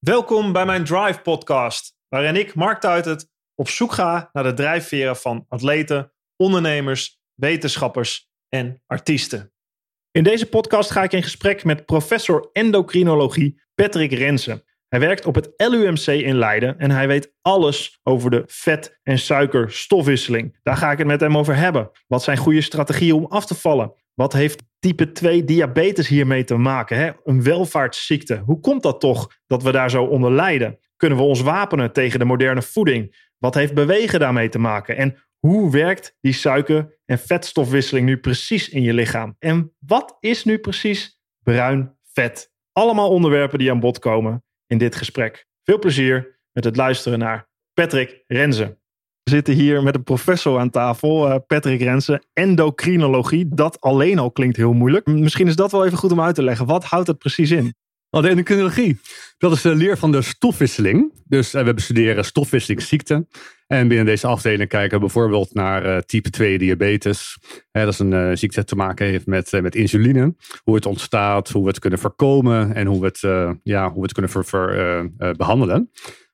Welkom bij mijn Drive podcast, waarin ik, Mark Tuitert, op zoek ga naar de drijfveren van atleten, ondernemers, wetenschappers en artiesten. In deze podcast ga ik in gesprek met professor endocrinologie Patrick Rensen. Hij werkt op het LUMC in Leiden en hij weet alles over de vet- en suikerstofwisseling. Daar ga ik het met hem over hebben. Wat zijn goede strategieën om af te vallen? Wat heeft type 2 diabetes hiermee te maken? Hè? Een welvaartsziekte. Hoe komt dat toch dat we daar zo onder lijden? Kunnen we ons wapenen tegen de moderne voeding? Wat heeft bewegen daarmee te maken? En hoe werkt die suiker- en vetstofwisseling nu precies in je lichaam? En wat is nu precies bruin vet? Allemaal onderwerpen die aan bod komen in dit gesprek. Veel plezier met het luisteren naar Patrick Renzen. We zitten hier met een professor aan tafel, uh, Patrick Rensen, endocrinologie. Dat alleen al klinkt heel moeilijk. Misschien is dat wel even goed om uit te leggen. Wat houdt het precies in? Nou, de endocrinologie, dat is de leer van de stofwisseling. Dus uh, we bestuderen stofwisselingsziekten. En binnen deze afdeling kijken we bijvoorbeeld naar uh, type 2 diabetes. dat is een ziekte dat te maken heeft met, met insuline. Hoe het ontstaat, hoe we het kunnen voorkomen en hoe we het, ja, hoe we het kunnen ver, behandelen.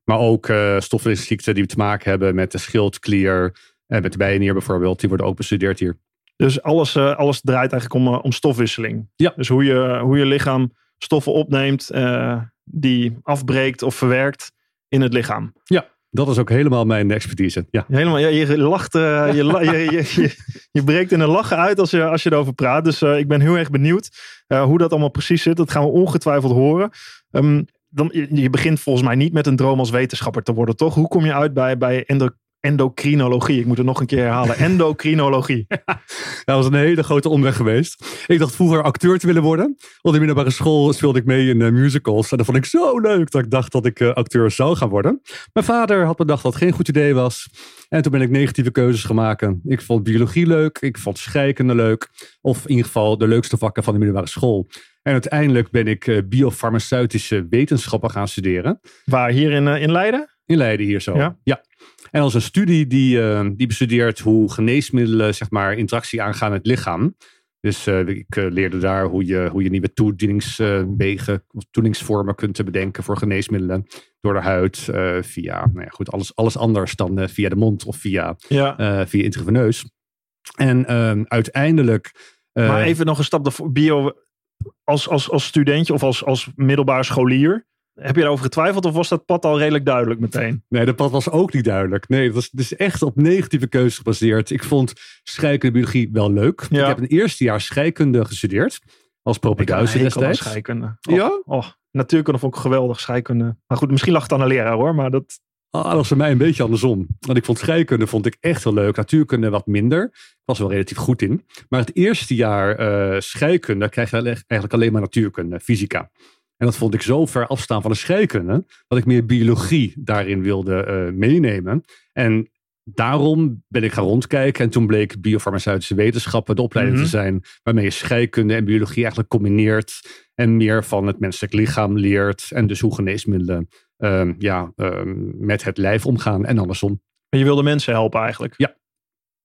Maar ook uh, stofwisselingsziekten die te maken hebben met de schildklier en met de bijnier bijvoorbeeld. Die worden ook bestudeerd hier. Dus alles, uh, alles draait eigenlijk om, uh, om stofwisseling. Ja. Dus hoe je, hoe je lichaam stoffen opneemt, die afbreekt of verwerkt in het lichaam. Ja, dat is ook helemaal mijn expertise. Ja. Helemaal, ja, je lacht, je, je, je, je, je, breekt in een lachen uit als je, als je erover praat. Dus ik ben heel erg benieuwd hoe dat allemaal precies zit. Dat gaan we ongetwijfeld horen. Um, dan, je begint volgens mij niet met een droom als wetenschapper te worden, toch? Hoe kom je uit bij, bij endo, endocrinologie? Ik moet het nog een keer herhalen. Endocrinologie. dat was een hele grote omweg geweest. Ik dacht vroeger acteur te willen worden. Op de middelbare school speelde ik mee in uh, musicals. En dat vond ik zo leuk dat ik dacht dat ik uh, acteur zou gaan worden. Mijn vader had bedacht dat het geen goed idee was. En toen ben ik negatieve keuzes gaan maken. Ik vond biologie leuk. Ik vond scheikunde leuk. Of in ieder geval de leukste vakken van de middelbare school. En uiteindelijk ben ik uh, biofarmaceutische wetenschappen gaan studeren. Waar? Hier in, in Leiden? In Leiden hier zo. Ja. ja. En als een studie die, uh, die bestudeert hoe geneesmiddelen zeg maar, interactie aangaan met het lichaam. Dus uh, ik uh, leerde daar hoe je, hoe je nieuwe toedieningswegen, toedieningsvormen kunt bedenken voor geneesmiddelen. Door de huid, via nou ja, goed, alles, alles anders dan via de mond of via, ja. via intraveneus. En ehm, uiteindelijk. maar even nog een stap de bio. Als, als, als studentje of als, als middelbaar scholier. Heb je erover getwijfeld of was dat pad al redelijk duidelijk meteen? Nee, dat pad was ook niet duidelijk. Nee, het was dus echt op negatieve keuzes gebaseerd. Ik vond scheikunde biologie wel leuk. Ja. Ik heb een eerste jaar scheikunde gestudeerd. Als propeduizen destijds. scheikunde. Oh, ja? Oh, natuurkunde vond ik geweldig, scheikunde. Maar goed, misschien lag het aan de leraar hoor, maar dat... Ah, dat was voor mij een beetje andersom. Want ik vond scheikunde vond ik echt heel leuk. Natuurkunde wat minder. Ik was wel relatief goed in. Maar het eerste jaar uh, scheikunde krijg je eigenlijk alleen maar natuurkunde, fysica. En dat vond ik zo ver afstaan van de scheikunde, dat ik meer biologie daarin wilde uh, meenemen. En daarom ben ik gaan rondkijken. En toen bleek biofarmaceutische wetenschappen de opleiding Mhm. te zijn waarmee je scheikunde en biologie eigenlijk combineert. En meer van het menselijk lichaam leert. En dus hoe geneesmiddelen um, ja, um, met het lijf omgaan en andersom. Maar je wilde mensen helpen eigenlijk. Ja.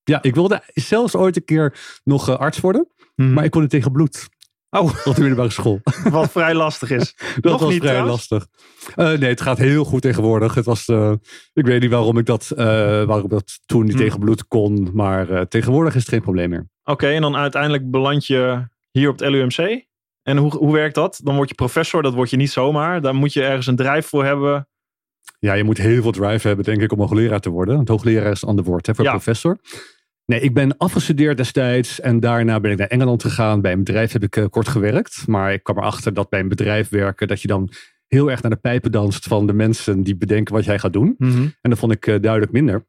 Ja, ik wilde zelfs ooit een keer nog uh, arts worden. Mhm. Maar ik kon niet tegen bloed. Oh, Op de middelbare school. wat vrij lastig is. Dat Nog was niet vrij trouwens? lastig. Uh, nee, het gaat heel goed tegenwoordig. Het was, uh, ik weet niet waarom ik dat, uh, waarom dat toen niet Hmm. tegen bloed kon. Maar tegenwoordig is het geen probleem meer. Oké, en dan uiteindelijk beland je hier op het LUMC. En hoe, hoe werkt dat? Dan word je professor, dat word je niet zomaar. Dan moet je ergens een drijf voor hebben. Ja, je moet heel veel drive hebben, denk ik, om hoogleraar te worden. Want hoogleraar is een ander woord hè, voor Ja. professor. Nee, ik ben afgestudeerd destijds en daarna ben ik naar Engeland gegaan. Bij een bedrijf heb ik eh, kort gewerkt. Maar ik kwam erachter dat bij een bedrijf werken, dat je dan heel erg naar de pijpen danst van de mensen die bedenken wat jij gaat doen. En dat vond ik eh, duidelijk minder.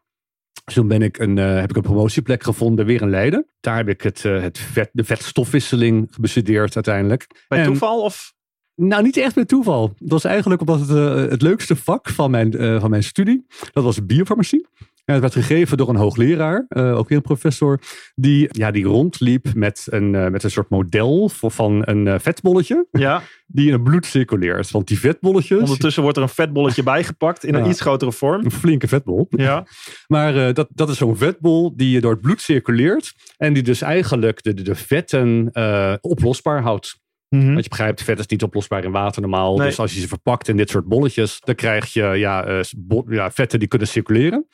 Dus toen ben ik een, eh, heb ik een promotieplek gevonden, weer in Leiden. Daar heb ik het, het vet, de vetstofwisseling bestudeerd uiteindelijk. Bij En- toeval of? Nou, niet echt met toeval. Het was eigenlijk omdat het het leukste vak van mijn, van mijn studie. Dat was biofarmacie. Het werd gegeven door een hoogleraar, eh, ook weer een professor, die, ja, die rondliep met een, eh, met een soort model voor, van een eh, vetbolletje Ja, die in het bloed circuleert. Want die vetbolletjes, ondertussen wordt er een vetbolletje bijgepakt in een iets grotere vorm. een flinke vetbol. Ja, Maar dat, dat is zo'n vetbol die door het bloed circuleert en die dus eigenlijk de, de, de vetten oplosbaar houdt. Mhm. Want je begrijpt, vet is niet oplosbaar in water normaal. Nee. Dus als je ze verpakt in dit soort bolletjes, dan krijg je ja, eh, ja, vetten die kunnen circuleren.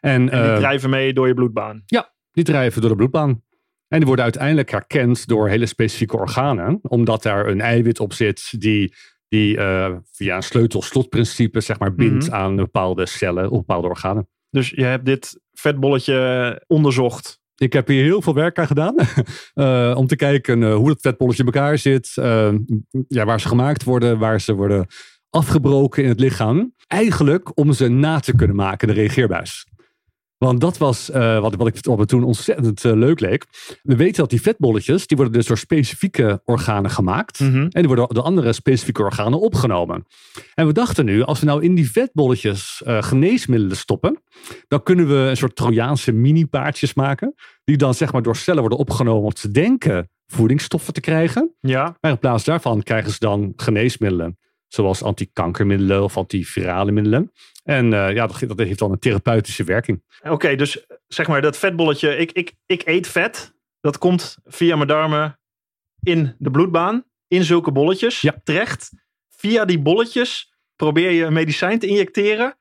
En, En die eh, drijven mee door je bloedbaan. die drijven door de bloedbaan. En die worden uiteindelijk herkend door hele specifieke organen. Omdat daar een eiwit op zit die, die eh, via een sleutel-slotprincipe zeg maar, bindt Mhm. aan bepaalde cellen of bepaalde organen. Dus je hebt dit vetbolletje onderzocht. Ik heb hier heel veel werk aan gedaan. eh, om te kijken eh, hoe dat vetbolletje in elkaar zit. eh, ja, waar ze gemaakt worden. Waar ze worden afgebroken in het lichaam. Eigenlijk om ze na te kunnen maken, de reageerbuis. Want dat was eh, wat, wat, ik, wat me toen ontzettend eh, leuk leek. We weten dat die vetbolletjes, die worden dus door specifieke organen gemaakt. Mhm. En die worden door andere specifieke organen opgenomen. En we dachten nu, als we nou in die vetbolletjes eh, geneesmiddelen stoppen, dan kunnen we een soort Trojaanse mini-paardjes maken. Die dan zeg maar door cellen worden opgenomen om te denken voedingsstoffen te krijgen. Ja, Maar in plaats daarvan krijgen ze dan geneesmiddelen. Zoals antikankermiddelen of antivirale middelen. En eh, ja, dat, dat heeft dan een therapeutische werking. oké. dus zeg maar dat vetbolletje. Ik, ik, ik eet vet. Dat komt via mijn darmen in de bloedbaan. In zulke bolletjes Ja. terecht. Via die bolletjes probeer je een medicijn te injecteren.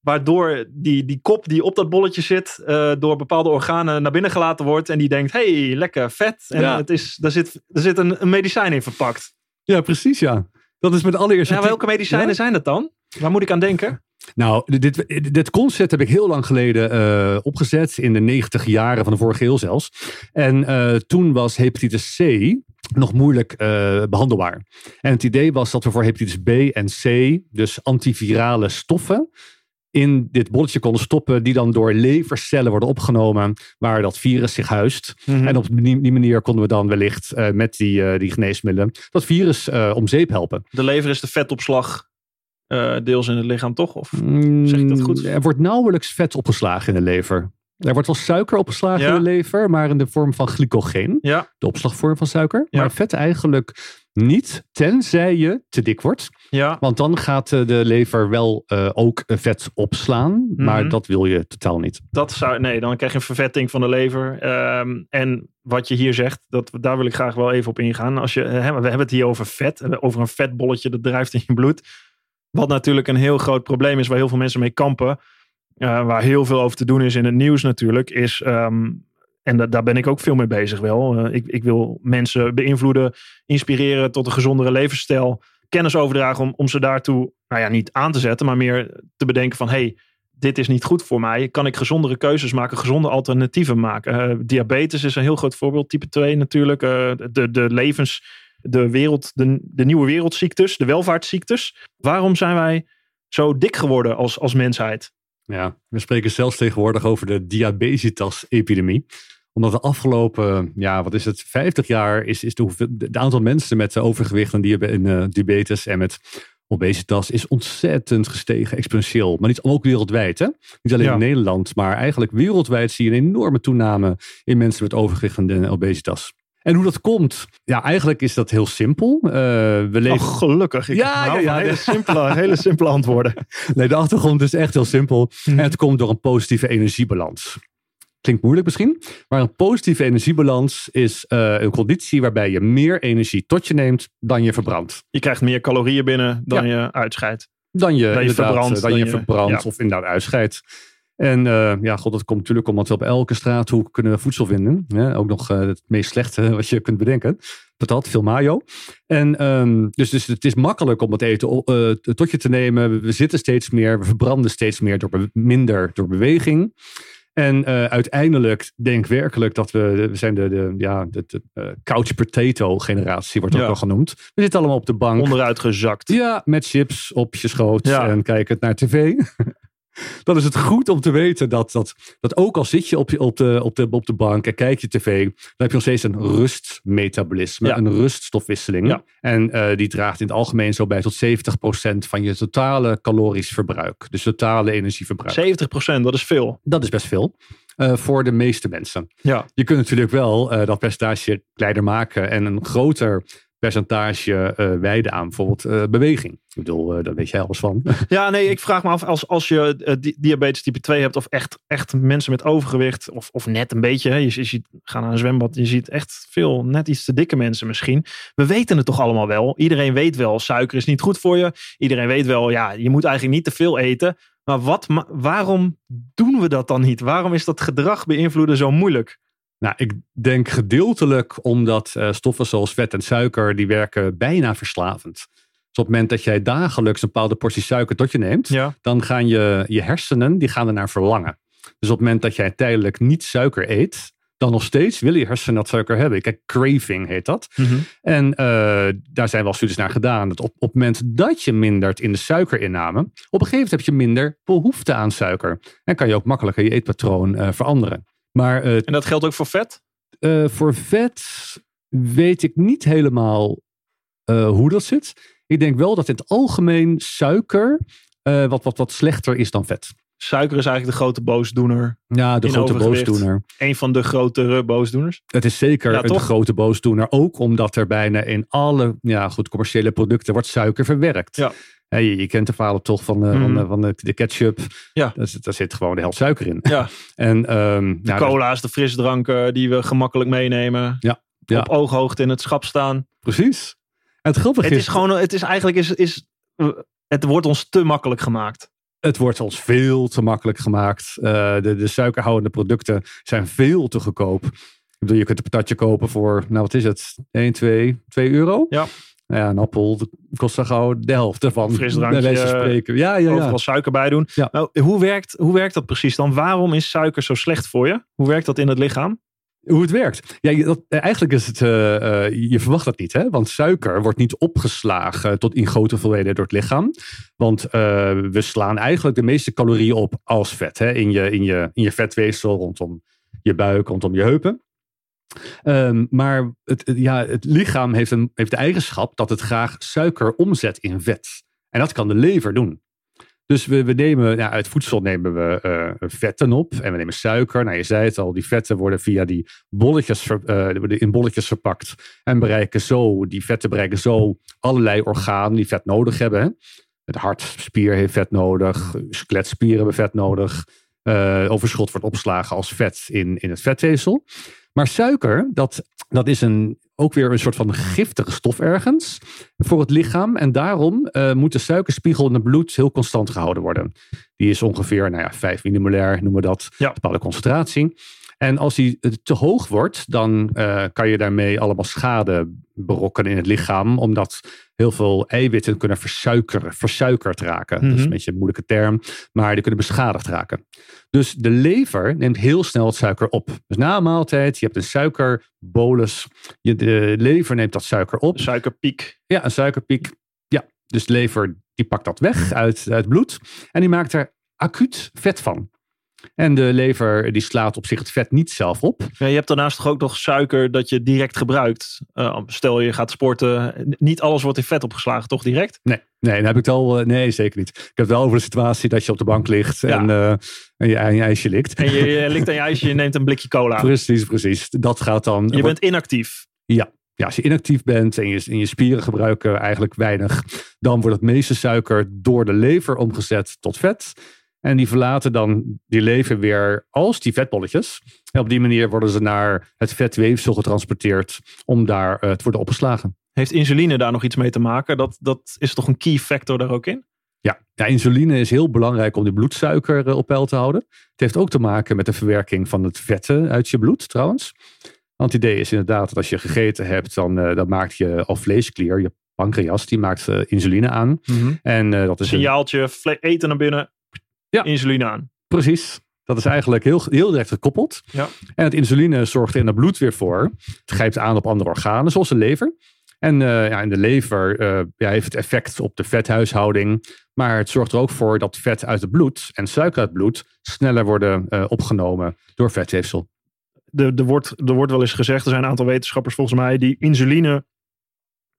Waardoor die, die kop die op dat bolletje zit, eh, door bepaalde organen naar binnen gelaten wordt. En die denkt, hey, lekker vet. En Ja. het is, daar zit, er zit een, een medicijn in verpakt. Ja, precies ja. Dat is met allereerste... Ja, welke medicijnen Ja? zijn dat dan? Waar moet ik aan denken? Nou, dit, dit concept heb ik heel lang geleden eh, opgezet. In de 90 jaren van de vorige eeuw zelfs. En eh, toen was hepatitis C nog moeilijk eh, behandelbaar. En het idee was dat we voor hepatitis B en C, dus antivirale stoffen, in dit bolletje konden stoppen, die dan door levercellen worden opgenomen, waar dat virus zich huist. Mhm. En op die, manier konden we dan wellicht eh, met die, eh, die geneesmiddelen dat virus eh, om zeep helpen. De lever is de vetopslag deels in het lichaam, toch? Of, Zeg ik dat goed? Mm, Er wordt nauwelijks vet opgeslagen in de lever. Er wordt wel suiker opgeslagen Ja. in de lever, maar in de vorm van glycogeen. ja, De opslagvorm van suiker. Ja. Maar vet eigenlijk niet, tenzij je te dik wordt. ja. Want dan gaat eh, de lever wel eh, ook vet opslaan. Maar Mhm. dat wil je totaal niet. Dat zou, nee, dan krijg je een vervetting van de lever. Ehm, en wat je hier zegt, dat, daar wil ik graag wel even op ingaan. Als je, hè, we hebben het hier over vet, eh, over een vetbolletje dat drijft in je bloed. Wat natuurlijk een heel groot probleem is, waar heel veel mensen mee kampen. waar heel veel over te doen is in het nieuws natuurlijk, is, ehm, en da- daar ben ik ook veel mee bezig wel. Eh, ik, ik wil mensen beïnvloeden, inspireren tot een gezondere levensstijl. Kennis overdragen om, om ze daartoe, nou ja, niet aan te zetten, maar meer te bedenken van, hey, dit is niet goed voor mij. Kan ik gezondere keuzes maken, gezonde alternatieven maken? Eh, diabetes is een heel groot voorbeeld, type 2 natuurlijk. Eh, de, de levens, de wereld, de, de nieuwe wereldziektes, de welvaartsziektes. Waarom zijn wij zo dik geworden als, als mensheid? Ja, we spreken zelfs tegenwoordig over de diabetes-epidemie. Omdat de afgelopen, ja, wat is het, 50 jaar is, is de, hoeveel- de de aantal mensen met overgewicht en eh, diabetes en met obesitas is ontzettend gestegen, exponentieel. Maar niet ook wereldwijd, hè? Niet alleen Ja. in Nederland, maar eigenlijk wereldwijd zie je een enorme toename in mensen met overgewicht en eh, obesitas. En hoe dat komt? Ja, eigenlijk is dat heel simpel. Eh, we leven Oh, gelukkig. Ik Ja, ja, ja. Hele simpele, hele simpele antwoorden. Nee, de achtergrond is echt heel simpel. Mhm. En het komt door een positieve energiebalans. Klinkt moeilijk misschien, maar een positieve energiebalans is eh, een conditie waarbij je meer energie tot je neemt dan je verbrandt. Je krijgt meer calorieën binnen dan je uitscheidt. Dan je, verbrandt, eh, dan dan je, verbrandt ja. of inderdaad uitscheidt. En eh, ja, god, dat komt natuurlijk omdat we op elke straathoek kunnen we voedsel vinden. Ja, ook nog het meest slechte wat je kunt bedenken. Patat, veel mayo. En ehm, dus, dus het is makkelijk om het eten tot je te nemen. We, zitten steeds meer, we verbranden steeds meer door minder door beweging. En eh, uiteindelijk denk ik werkelijk dat we, we zijn de, de, ja, de, de eh, couch potato generatie, wordt ook Ja. wel genoemd. We zitten allemaal op de bank. Onderuit gezakt. Ja, met chips op je schoot Ja. en kijkend naar tv. Dan is het goed om te weten dat, dat, dat ook al zit je op, je op, de, op, de, op de bank en kijk je tv, dan heb je nog steeds een rustmetabolisme, Ja. een ruststofwisseling. Ja. En eh, die draagt in het algemeen zo bij tot 70% van je totale calorisch verbruik. Dus totale energieverbruik. 70% dat is veel. Dat is best veel. eh, voor de meeste mensen. Ja. Je kunt natuurlijk wel eh, dat percentage kleiner maken en een groter percentage uh, wijden aan bijvoorbeeld uh, beweging. Ik bedoel, uh, daar weet jij alles van. Ja, nee, ik vraag me af als, als je diabetes type 2 hebt of echt, echt mensen met overgewicht of, of net een beetje. Hè, je, je ziet, gaan naar een zwembad, je ziet echt veel net iets te dikke mensen misschien. We weten het toch allemaal wel. Iedereen weet wel, suiker is niet goed voor je. Iedereen weet wel, ja, je moet eigenlijk niet te veel eten. Maar wat, waarom doen we dat dan niet? Waarom is dat gedrag beïnvloeden zo moeilijk? Nou, ik denk gedeeltelijk omdat uh, stoffen zoals vet en suiker, die werken bijna verslavend. Dus op het moment dat jij dagelijks een bepaalde portie suiker tot je neemt, ja. dan gaan je, je hersenen, die gaan ernaar verlangen. Dus op het moment dat jij tijdelijk niet suiker eet, dan nog steeds willen je hersenen dat suiker hebben. Kijk, craving heet dat. Mm -hmm. En uh, daar zijn wel studies naar gedaan. Dat op, op het moment dat je mindert in de suikerinname, op een gegeven moment heb je minder behoefte aan suiker. En kan je ook makkelijker je eetpatroon uh, veranderen. Maar, uh, en dat geldt ook voor vet? voor vet weet ik niet helemaal hoe dat zit. Ik denk wel dat in het algemeen suiker wat, wat, wat slechter is dan vet. Suiker is eigenlijk de grote boosdoener. Ja, de grote boosdoener. Een van de grotere boosdoeners. Het is zeker ja, een grote boosdoener. Ook omdat er bijna in alle ja, goed, commerciële producten wordt suiker verwerkt. Ja. Je, je, kent de verhalen toch van, de, mm. van, de, van de, de ketchup. Ja. Daar, daar, zit gewoon de helft suiker in. Ja. en, um, de cola's, de frisdranken die we gemakkelijk meenemen. Ja. ja. Op ooghoogte in het schap staan. Precies. En het grappige het is... is gewoon, het is eigenlijk, is, is, het wordt ons te makkelijk gemaakt. Het wordt ons veel te makkelijk gemaakt. Uh, de, de suikerhoudende producten zijn veel te goedkoop. Ik bedoel, je kunt een patatje kopen voor, nou wat is het? 1, 2, 2 euro. Ja. Nou ja, een appel kost dan gauw de helft ervan. Frisdrankje. Spreken. Ja, ja, ja. Overal suiker bij doen. Ja. Nou, hoe, werkt, hoe werkt dat precies dan? Waarom is suiker zo slecht voor je? Hoe werkt dat in het lichaam? Hoe het werkt. Ja, dat, eigenlijk is het, uh, uh, je verwacht dat niet, hè? Want suiker wordt niet opgeslagen tot in grote hoeveelheden door het lichaam. Want we slaan eigenlijk de meeste calorieën op als vet, hè? In je, in je, in je vetweefsel, rondom je buik, rondom je heupen. Um, maar het, ja, het lichaam heeft, een, heeft de eigenschap dat het graag suiker omzet in vet. En dat kan de lever doen. Dus we, we nemen, uit voedsel nemen we uh, vetten op en we nemen suiker. Nou, je zei het al, die vetten worden via die bolletjes, worden in bolletjes verpakt. En bereiken zo, die vetten bereiken zo allerlei organen die vet nodig hebben. Hè? Het hartspier heeft vet nodig, skeletspieren hebben vet nodig. Uh, overschot wordt opgeslagen als vet in, in het vetweefsel. Maar suiker, dat, dat is een, ook weer een soort van giftige stof ergens voor het lichaam. En daarom uh, moet de suikerspiegel in het bloed heel constant gehouden worden. Die is ongeveer nou ja, 5 millimolair, noemen we dat. Ja. Bepaalde concentratie. En als die te hoog wordt, dan uh, kan je daarmee allemaal schade berokkenen in het lichaam. Omdat heel veel eiwitten kunnen versuikeren, versuikerd raken. Mhm. Dat is een beetje een moeilijke term. Maar die kunnen beschadigd raken. Dus de lever neemt heel snel het suiker op. Dus na een maaltijd, je hebt een suikerbolus. Je, de lever neemt dat suiker op. Suikerpiek. Ja, een suikerpiek. Ja, dus de lever die pakt dat weg uit, uit bloed. En die maakt er acuut vet van. En de lever die slaat op zich het vet niet zelf op. Ja, je hebt daarnaast toch ook nog suiker dat je direct gebruikt. Uh, stel je gaat sporten. Niet alles wordt in vet opgeslagen, toch direct? Nee, nee, dan heb ik het al. Uh, nee, zeker niet. Ik heb het wel over de situatie dat je op de bank ligt Ja. en, uh, en, je, en je ijsje likt. En je, je likt aan je ijsje, je neemt een blikje cola. precies, precies. Dat gaat dan. Je bent inactief. Ja. Ja, als je inactief bent en je, en je spieren gebruiken eigenlijk weinig, dan wordt het meeste suiker door de lever omgezet tot vet. En die verlaten dan die lever weer als die vetbolletjes. En op die manier worden ze naar het vetweefsel getransporteerd om daar uh, te worden opgeslagen. Heeft insuline daar nog iets mee te maken? Dat, dat is toch een key factor daar ook in? Ja. ja, insuline is heel belangrijk om de bloedsuiker uh, op peil te houden. Het heeft ook te maken met de verwerking van het vetten uit je bloed trouwens. Want het idee is inderdaad dat als je gegeten hebt, dan, uh, dan maakt je alvleesklier, je pancreas, die maakt uh, insuline aan. Mm -hmm. En uh, dat is Signaaltje, eten naar binnen, ja. insuline aan. Precies. Dat is eigenlijk heel, heel direct gekoppeld. Ja. En het insuline zorgt er in het bloed weer voor. Het grijpt aan op andere organen, zoals de lever. En uh, ja, in de lever uh, ja, heeft het effect op de vethuishouding. Maar het zorgt er ook voor dat vet uit het bloed en suiker uit het bloed sneller worden uh, opgenomen door vetweefsel. Er, er, wordt, er wordt wel eens gezegd, er zijn een aantal wetenschappers volgens mij, die insuline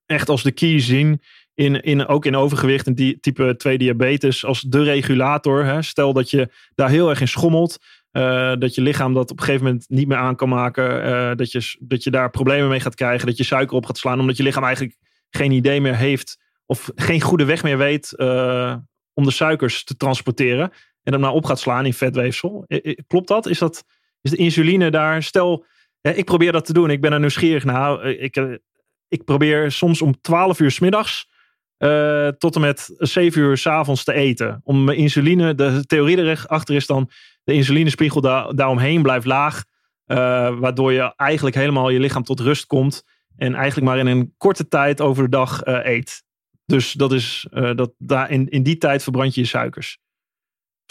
echt als de key zien in, in, ook in overgewicht en die, type 2 diabetes als de regulator. Hè. Stel dat je daar heel erg in schommelt, Uh, dat je lichaam dat op een gegeven moment niet meer aan kan maken. Uh, dat, je, dat je daar problemen mee gaat krijgen. Dat je suiker op gaat slaan. Omdat je lichaam eigenlijk geen idee meer heeft. Of geen goede weg meer weet uh, om de suikers te transporteren. En dan maar op gaat slaan in vetweefsel. Klopt dat? Is, dat, is de insuline daar? Stel, ik probeer dat te doen. Ik ben er nieuwsgierig naar. Ik, ik probeer soms om 12 uur s middags uh, tot en met 7 uur s avonds te eten. Om insuline, de theorie erachter is dan, de insulinespiegel da daaromheen blijft laag. Uh, waardoor je eigenlijk helemaal je lichaam tot rust komt. En eigenlijk maar in een korte tijd over de dag uh, eet. Dus dat is, dat, daar, in, in die tijd verbrand je je suikers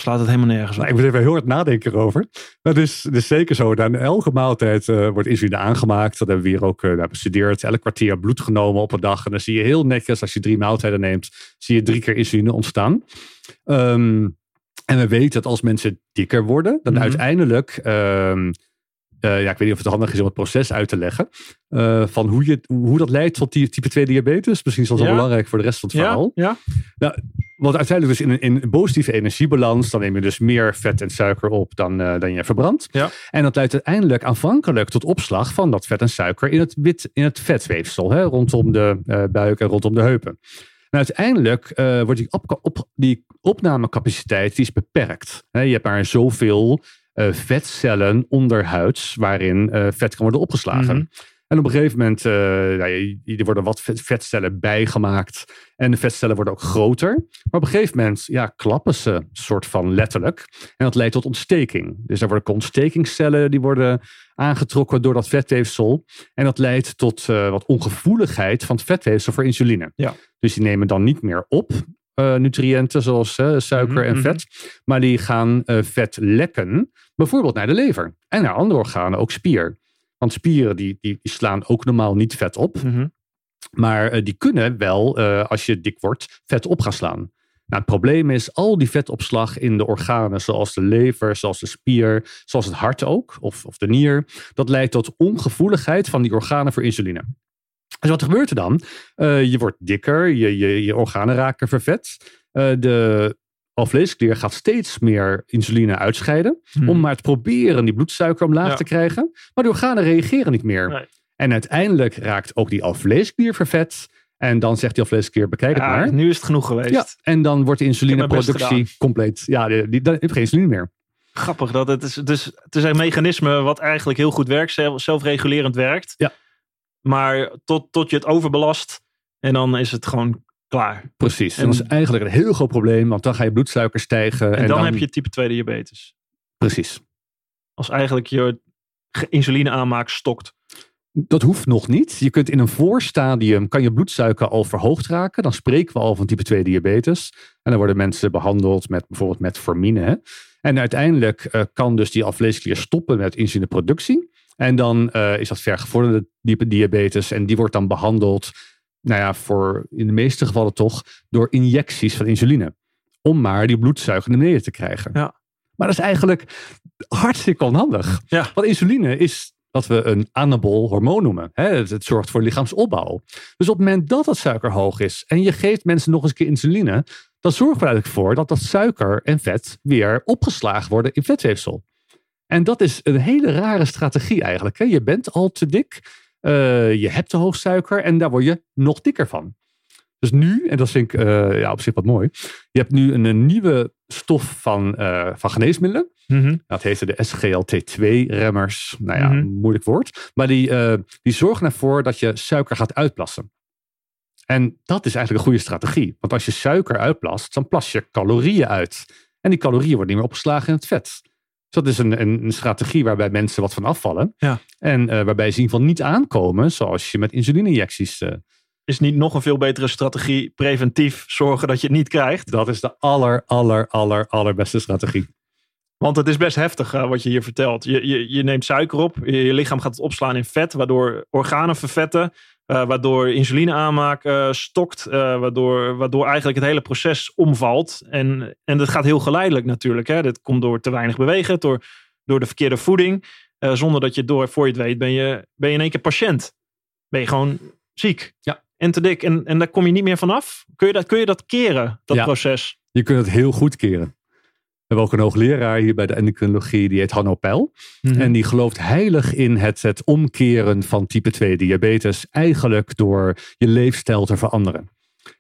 slaat het helemaal nergens op. Nou, ik moet even heel hard nadenken erover. Het is, is zeker zo. Na elke maaltijd uh, wordt insuline aangemaakt. Dat hebben we hier ook uh, bestudeerd. Elk kwartier bloed genomen op een dag. En dan zie je heel netjes, als je drie maaltijden neemt, zie je drie keer insuline ontstaan. Um, en we weten dat als mensen dikker worden, dan mm -hmm. uiteindelijk um, uh, ja, ik weet niet of het handig is om het proces uit te leggen. Uh, van hoe, je, hoe dat leidt tot die type 2 diabetes. Misschien is dat wel ja. belangrijk voor de rest van het verhaal. Ja. Nou, want uiteindelijk dus in een, in positieve energiebalans. Dan neem je dus meer vet en suiker op dan, uh, dan je verbrandt. Ja. En dat leidt uiteindelijk aanvankelijk tot opslag van dat vet en suiker in het, wit, in het vetweefsel. Hè, rondom de buik en rondom de heupen. En uiteindelijk wordt die, op, op, die opnamecapaciteit die is beperkt. Hè, je hebt maar zoveel vetcellen onderhuids waarin uh, vet kan worden opgeslagen. Mm -hmm. En op een gegeven moment uh, nou, er worden wat vet, vetcellen bijgemaakt. En de vetcellen worden ook groter. Maar op een gegeven moment ja, klappen ze soort van letterlijk. En dat leidt tot ontsteking. Dus er worden ontstekingscellen die worden aangetrokken door dat vetweefsel. En dat leidt tot wat ongevoeligheid van het vetweefsel voor insuline. Ja. Dus die nemen dan niet meer op nutriënten zoals suiker mm -hmm. en vet. Maar die gaan uh, vet lekken, bijvoorbeeld naar de lever. En naar andere organen, ook spier. Want spieren die, die, die slaan ook normaal niet vet op. Mm -hmm. Maar die kunnen wel, als je dik wordt, vet op gaan slaan. Nou, het probleem is, al die vetopslag in de organen, zoals de lever, zoals de spier, zoals het hart ook, of, of de nier, dat leidt tot ongevoeligheid van die organen voor insuline. Dus wat gebeurt er dan? Uh, je wordt dikker, je, je, je organen raken vervet. Uh, de alvleesklier gaat steeds meer insuline uitscheiden. Hmm. Om maar te proberen die bloedsuiker omlaag Ja. te krijgen. Maar de organen reageren niet meer. Nee. En uiteindelijk raakt ook die alvleesklier vervet. En dan zegt die alvleesklier, bekijk het Ja, maar. nu is het genoeg geweest. Ja, en dan wordt de insulineproductie compleet. Ja, die, die, dan heb je geen insuline meer. Grappig dat het is. Dus het is een mechanisme wat eigenlijk heel goed werkt, zelf, zelfregulerend werkt. Ja. Maar tot, tot je het overbelast en dan is het gewoon klaar. Precies. En, dat is eigenlijk een heel groot probleem, want dan ga je bloedsuiker stijgen. En, dan, heb je type 2 diabetes. Precies. Als eigenlijk je insuline aanmaak stokt. Dat hoeft nog niet. Je kunt in een voorstadium, kan je bloedsuiker al verhoogd raken. Dan spreken we al van type 2 diabetes. En dan worden mensen behandeld met bijvoorbeeld metformine. hè. En uiteindelijk eh, kan dus die alvleesklier stoppen met insulineproductie. En dan eh, is dat vergevorderde type diabetes. En die wordt dan behandeld, nou ja, voor in de meeste gevallen toch, door injecties van insuline. Om maar die bloedsuiker naar beneden te krijgen. Ja. Maar dat is eigenlijk hartstikke onhandig. Ja. Want insuline is wat we een anabol hormoon noemen. Hè? Het, het zorgt voor lichaamsopbouw. Dus op het moment dat dat suiker hoog is en je geeft mensen nog eens een keer insuline, dan zorgen we er eigenlijk voor dat dat suiker en vet weer opgeslagen worden in vetweefsel. En dat is een hele rare strategie eigenlijk. Hè? Je bent al te dik, eh, je hebt te hoog suiker en daar word je nog dikker van. Dus nu, en dat vind ik eh, ja, op zich wat mooi, je hebt nu een, een nieuwe stof van, eh, van geneesmiddelen. Dat heette de SGLT2-remmers. Nou ja, Mhm. moeilijk woord. Maar die, die zorgen ervoor dat je suiker gaat uitplassen. En dat is eigenlijk een goede strategie. Want als je suiker uitplast, dan plas je calorieën uit. En die calorieën worden niet meer opgeslagen in het vet. Dus dat is een, een, strategie waarbij mensen wat van afvallen. Ja. En eh, waarbij ze in ieder geval niet aankomen, zoals je met insuline-injecties. eh, Is niet nog een veel betere strategie preventief zorgen dat je het niet krijgt. dat is de aller, aller, aller, allerbeste strategie. Want het is best heftig eh, wat je hier vertelt. Je, je, je neemt suiker op, je, je lichaam gaat het opslaan in vet, waardoor organen vervetten, eh, waardoor insuline aanmaak eh, stokt, eh, waardoor, waardoor eigenlijk het hele proces omvalt. En, en dat gaat heel geleidelijk natuurlijk. Hè. Dit komt door te weinig bewegen, door, door de verkeerde voeding. Zonder dat je het door, voor je het weet, ben je, ben je in één keer patiënt. Ben je gewoon ziek. Ja. En te dik. En, en daar kom je niet meer vanaf. Kun je dat, kun je dat keren, dat Ja. proces? Je kunt het heel goed keren. We hebben ook een hoogleraar hier bij de endocrinologie, die heet Hanno Peil. Mhm. En die gelooft heilig in het, het omkeren van type 2 diabetes, eigenlijk door je leefstijl te veranderen.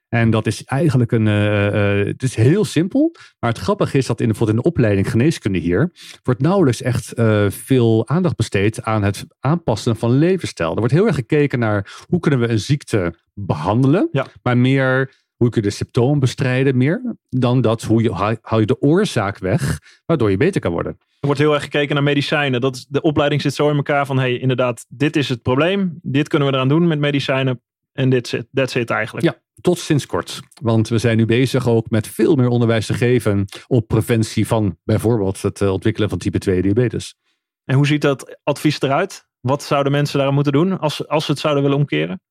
En dat is eigenlijk een. eh, eh, het is heel simpel. Maar het grappige is dat in, bijvoorbeeld in de opleiding geneeskunde hier. wordt nauwelijks echt eh, veel aandacht besteed aan het aanpassen van levensstijl. Er wordt heel erg gekeken naar hoe kunnen we een ziekte behandelen. Ja. Maar meer hoe kun je de symptomen bestrijden, meer dan dat hoe je, hou je de oorzaak weg, waardoor je beter kan worden. Er wordt heel erg gekeken naar medicijnen. Dat is, de opleiding zit zo in elkaar van, hey, inderdaad, dit is het probleem. Dit kunnen we eraan doen met medicijnen. En dit zit, that's it eigenlijk. Ja, tot sinds kort. Want we zijn nu bezig ook met veel meer onderwijs te geven op preventie van bijvoorbeeld het eh, ontwikkelen van type 2 diabetes. En hoe ziet dat advies eruit? Wat zouden mensen daar moeten doen als, als ze het zouden willen omkeren?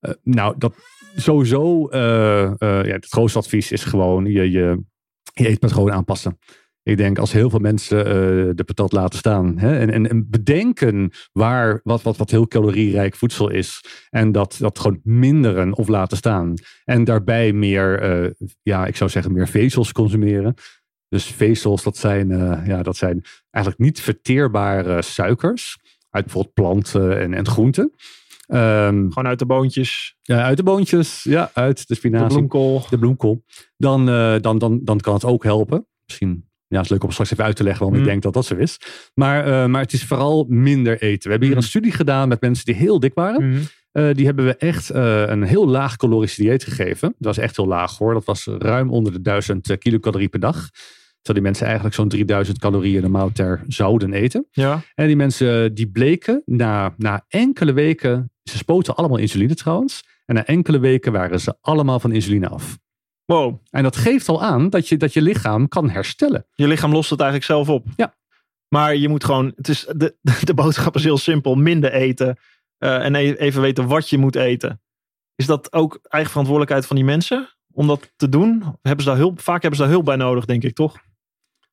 Eh, nou, dat sowieso, eh, eh, ja, het grootste advies is gewoon je, je, je eetpatroon aanpassen. Ik denk als heel veel mensen eh, de patat laten staan hè, en, en, en bedenken waar, wat, wat, wat heel calorierijk voedsel is. En dat, dat gewoon minderen of laten staan. En daarbij meer, ja, ik zou zeggen, meer vezels consumeren. Dus vezels, dat zijn, ja, dat zijn eigenlijk niet verteerbare suikers. Uit bijvoorbeeld planten en, en groenten. Ehm, Gewoon uit de boontjes, ja, uit de boontjes, ja, uit de de spinazie bloemkool. de bloemkool, dan, eh, dan, dan, dan kan het ook helpen. Misschien ja, het is leuk om straks even uit te leggen waarom Mm. ik denk dat dat zo is. Maar, eh, maar het is vooral minder eten. We hebben hier Mm. een studie gedaan met mensen die heel dik waren. Mhm. Eh, die hebben we echt een heel laag calorisch dieet gegeven. Dat was echt heel laag hoor. Dat was ruim onder de 1000 kilocalorie per dag. Terwijl die mensen eigenlijk zo'n 3000 calorieën normaal ter zouden eten. Ja. En die mensen eh, die bleken na, na enkele weken, ze spoten allemaal insuline trouwens. En na enkele weken waren ze allemaal van insuline af. Wow, En dat geeft al aan dat je, dat je lichaam kan herstellen. je lichaam lost het eigenlijk zelf op. Ja. Maar je moet gewoon, het is, de, de boodschap is heel simpel. Minder eten. eh, en e- even weten wat je moet eten. Is dat ook eigen verantwoordelijkheid van die mensen? Om dat te doen? Hebben ze daar hulp, vaak hebben ze daar hulp bij nodig, denk ik, toch?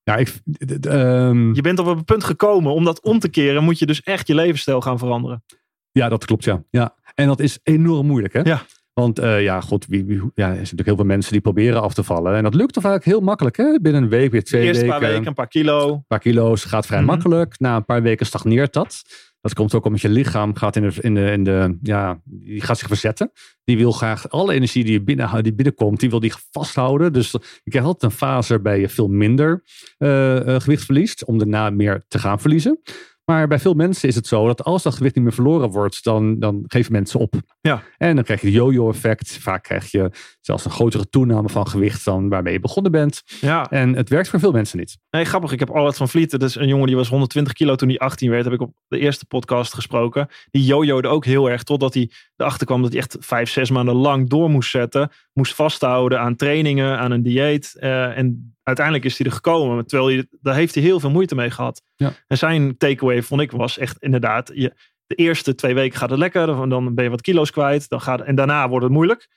Ja, ik, ehm, Je bent op een punt gekomen. Om dat om te keren, moet je dus echt je levensstijl gaan veranderen. ja dat klopt, ja. ja. En dat is enorm moeilijk, hè? Ja. Want eh, ja, god, wie, wie, ja, er zijn natuurlijk heel veel mensen die proberen af te vallen. En dat lukt toch vaak heel makkelijk, hè? Binnen een week, weer twee De eerste weken. paar weken, een paar kilo. Een paar kilo's gaat vrij Mhm. makkelijk. Na een paar weken stagneert dat. Dat komt ook omdat je lichaam gaat in de, in de, in de ja, die gaat zich verzetten. Die wil graag alle energie die, je binnen, die binnenkomt, die wil die vasthouden. Dus je krijgt altijd een fase waarbij je veel minder eh, eh, gewicht verliest, om daarna meer te gaan verliezen. Maar bij veel mensen is het zo dat als dat gewicht niet meer verloren wordt, dan, dan geven mensen op. Ja. En dan krijg je de yo-yo effect. Vaak krijg je zelfs een grotere toename van gewicht dan waarmee je begonnen bent. Ja, En het werkt voor veel mensen niet. Nee, grappig. Ik heb Albert van Vliet, dat is een jongen die was 120 kilo toen hij 18 werd. Heb ik op de eerste podcast gesproken. Die jojoede ook heel erg. Totdat hij erachter kwam dat hij echt vijf, zes maanden lang door moest zetten. Moest vasthouden aan trainingen, aan een dieet. Eh, en uiteindelijk is hij er gekomen. Terwijl hij, daar heeft hij heel veel moeite mee gehad. Ja. En zijn takeaway vond ik was echt inderdaad. Je, de eerste twee weken gaat het lekker. Dan dan ben je wat kilo's kwijt. Dan gaat, en daarna wordt het moeilijk.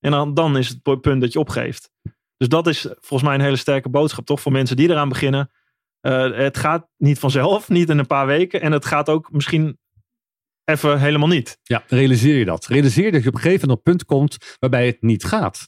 En dan, dan is het punt dat je opgeeft. Dus dat is volgens mij een hele sterke boodschap toch voor mensen die eraan beginnen. Eh, het gaat niet vanzelf, niet in een paar weken. En het gaat ook misschien even helemaal niet. Ja, realiseer je dat. Realiseer dat je op een gegeven moment op een punt komt waarbij het niet gaat.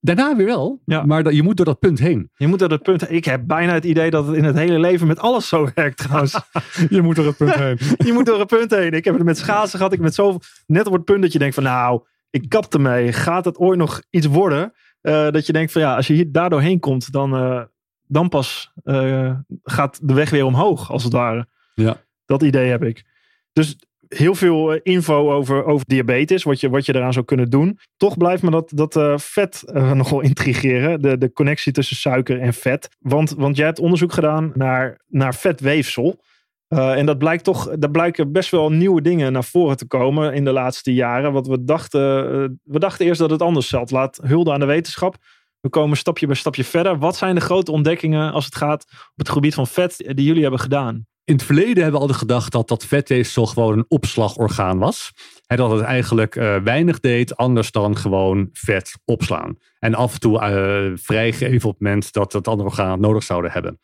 Daarna weer wel, Ja. maar dat, je moet door dat punt heen. Je moet er het punt. Ik heb bijna het idee dat het in het hele leven met alles zo werkt trouwens. Je moet door het punt heen. je moet door een punt heen. Ik heb het met schaatsen gehad. Ik met zoveel. Net op het punt dat je denkt van nou, ik kap ermee. Gaat het ooit nog iets worden? Eh, dat je denkt van ja, als je hier daardoor heen komt, dan, eh, dan pas eh, gaat de weg weer omhoog, als het ware. Ja. Dat idee heb ik. Dus heel veel info over, over diabetes, wat je, wat je eraan zou kunnen doen. Toch blijft me dat, dat vet nogal intrigeren. De, de connectie tussen suiker en vet. Want, want jij hebt onderzoek gedaan naar, naar vetweefsel. Uh, en dat blijkt toch, daar blijken best wel nieuwe dingen naar voren te komen in de laatste jaren. Wat we dachten, uh, we dachten eerst dat het anders zat. Laat hulde aan de wetenschap. We komen stapje bij stapje verder. Wat zijn de grote ontdekkingen als het gaat op het gebied van vet die jullie hebben gedaan? In het verleden hebben we altijd gedacht dat dat vetweefsel gewoon een opslagorgaan was. En dat het eigenlijk uh, weinig deed anders dan gewoon vet opslaan. En af en toe vrijgeven op het moment dat het andere orgaan nodig zouden hebben.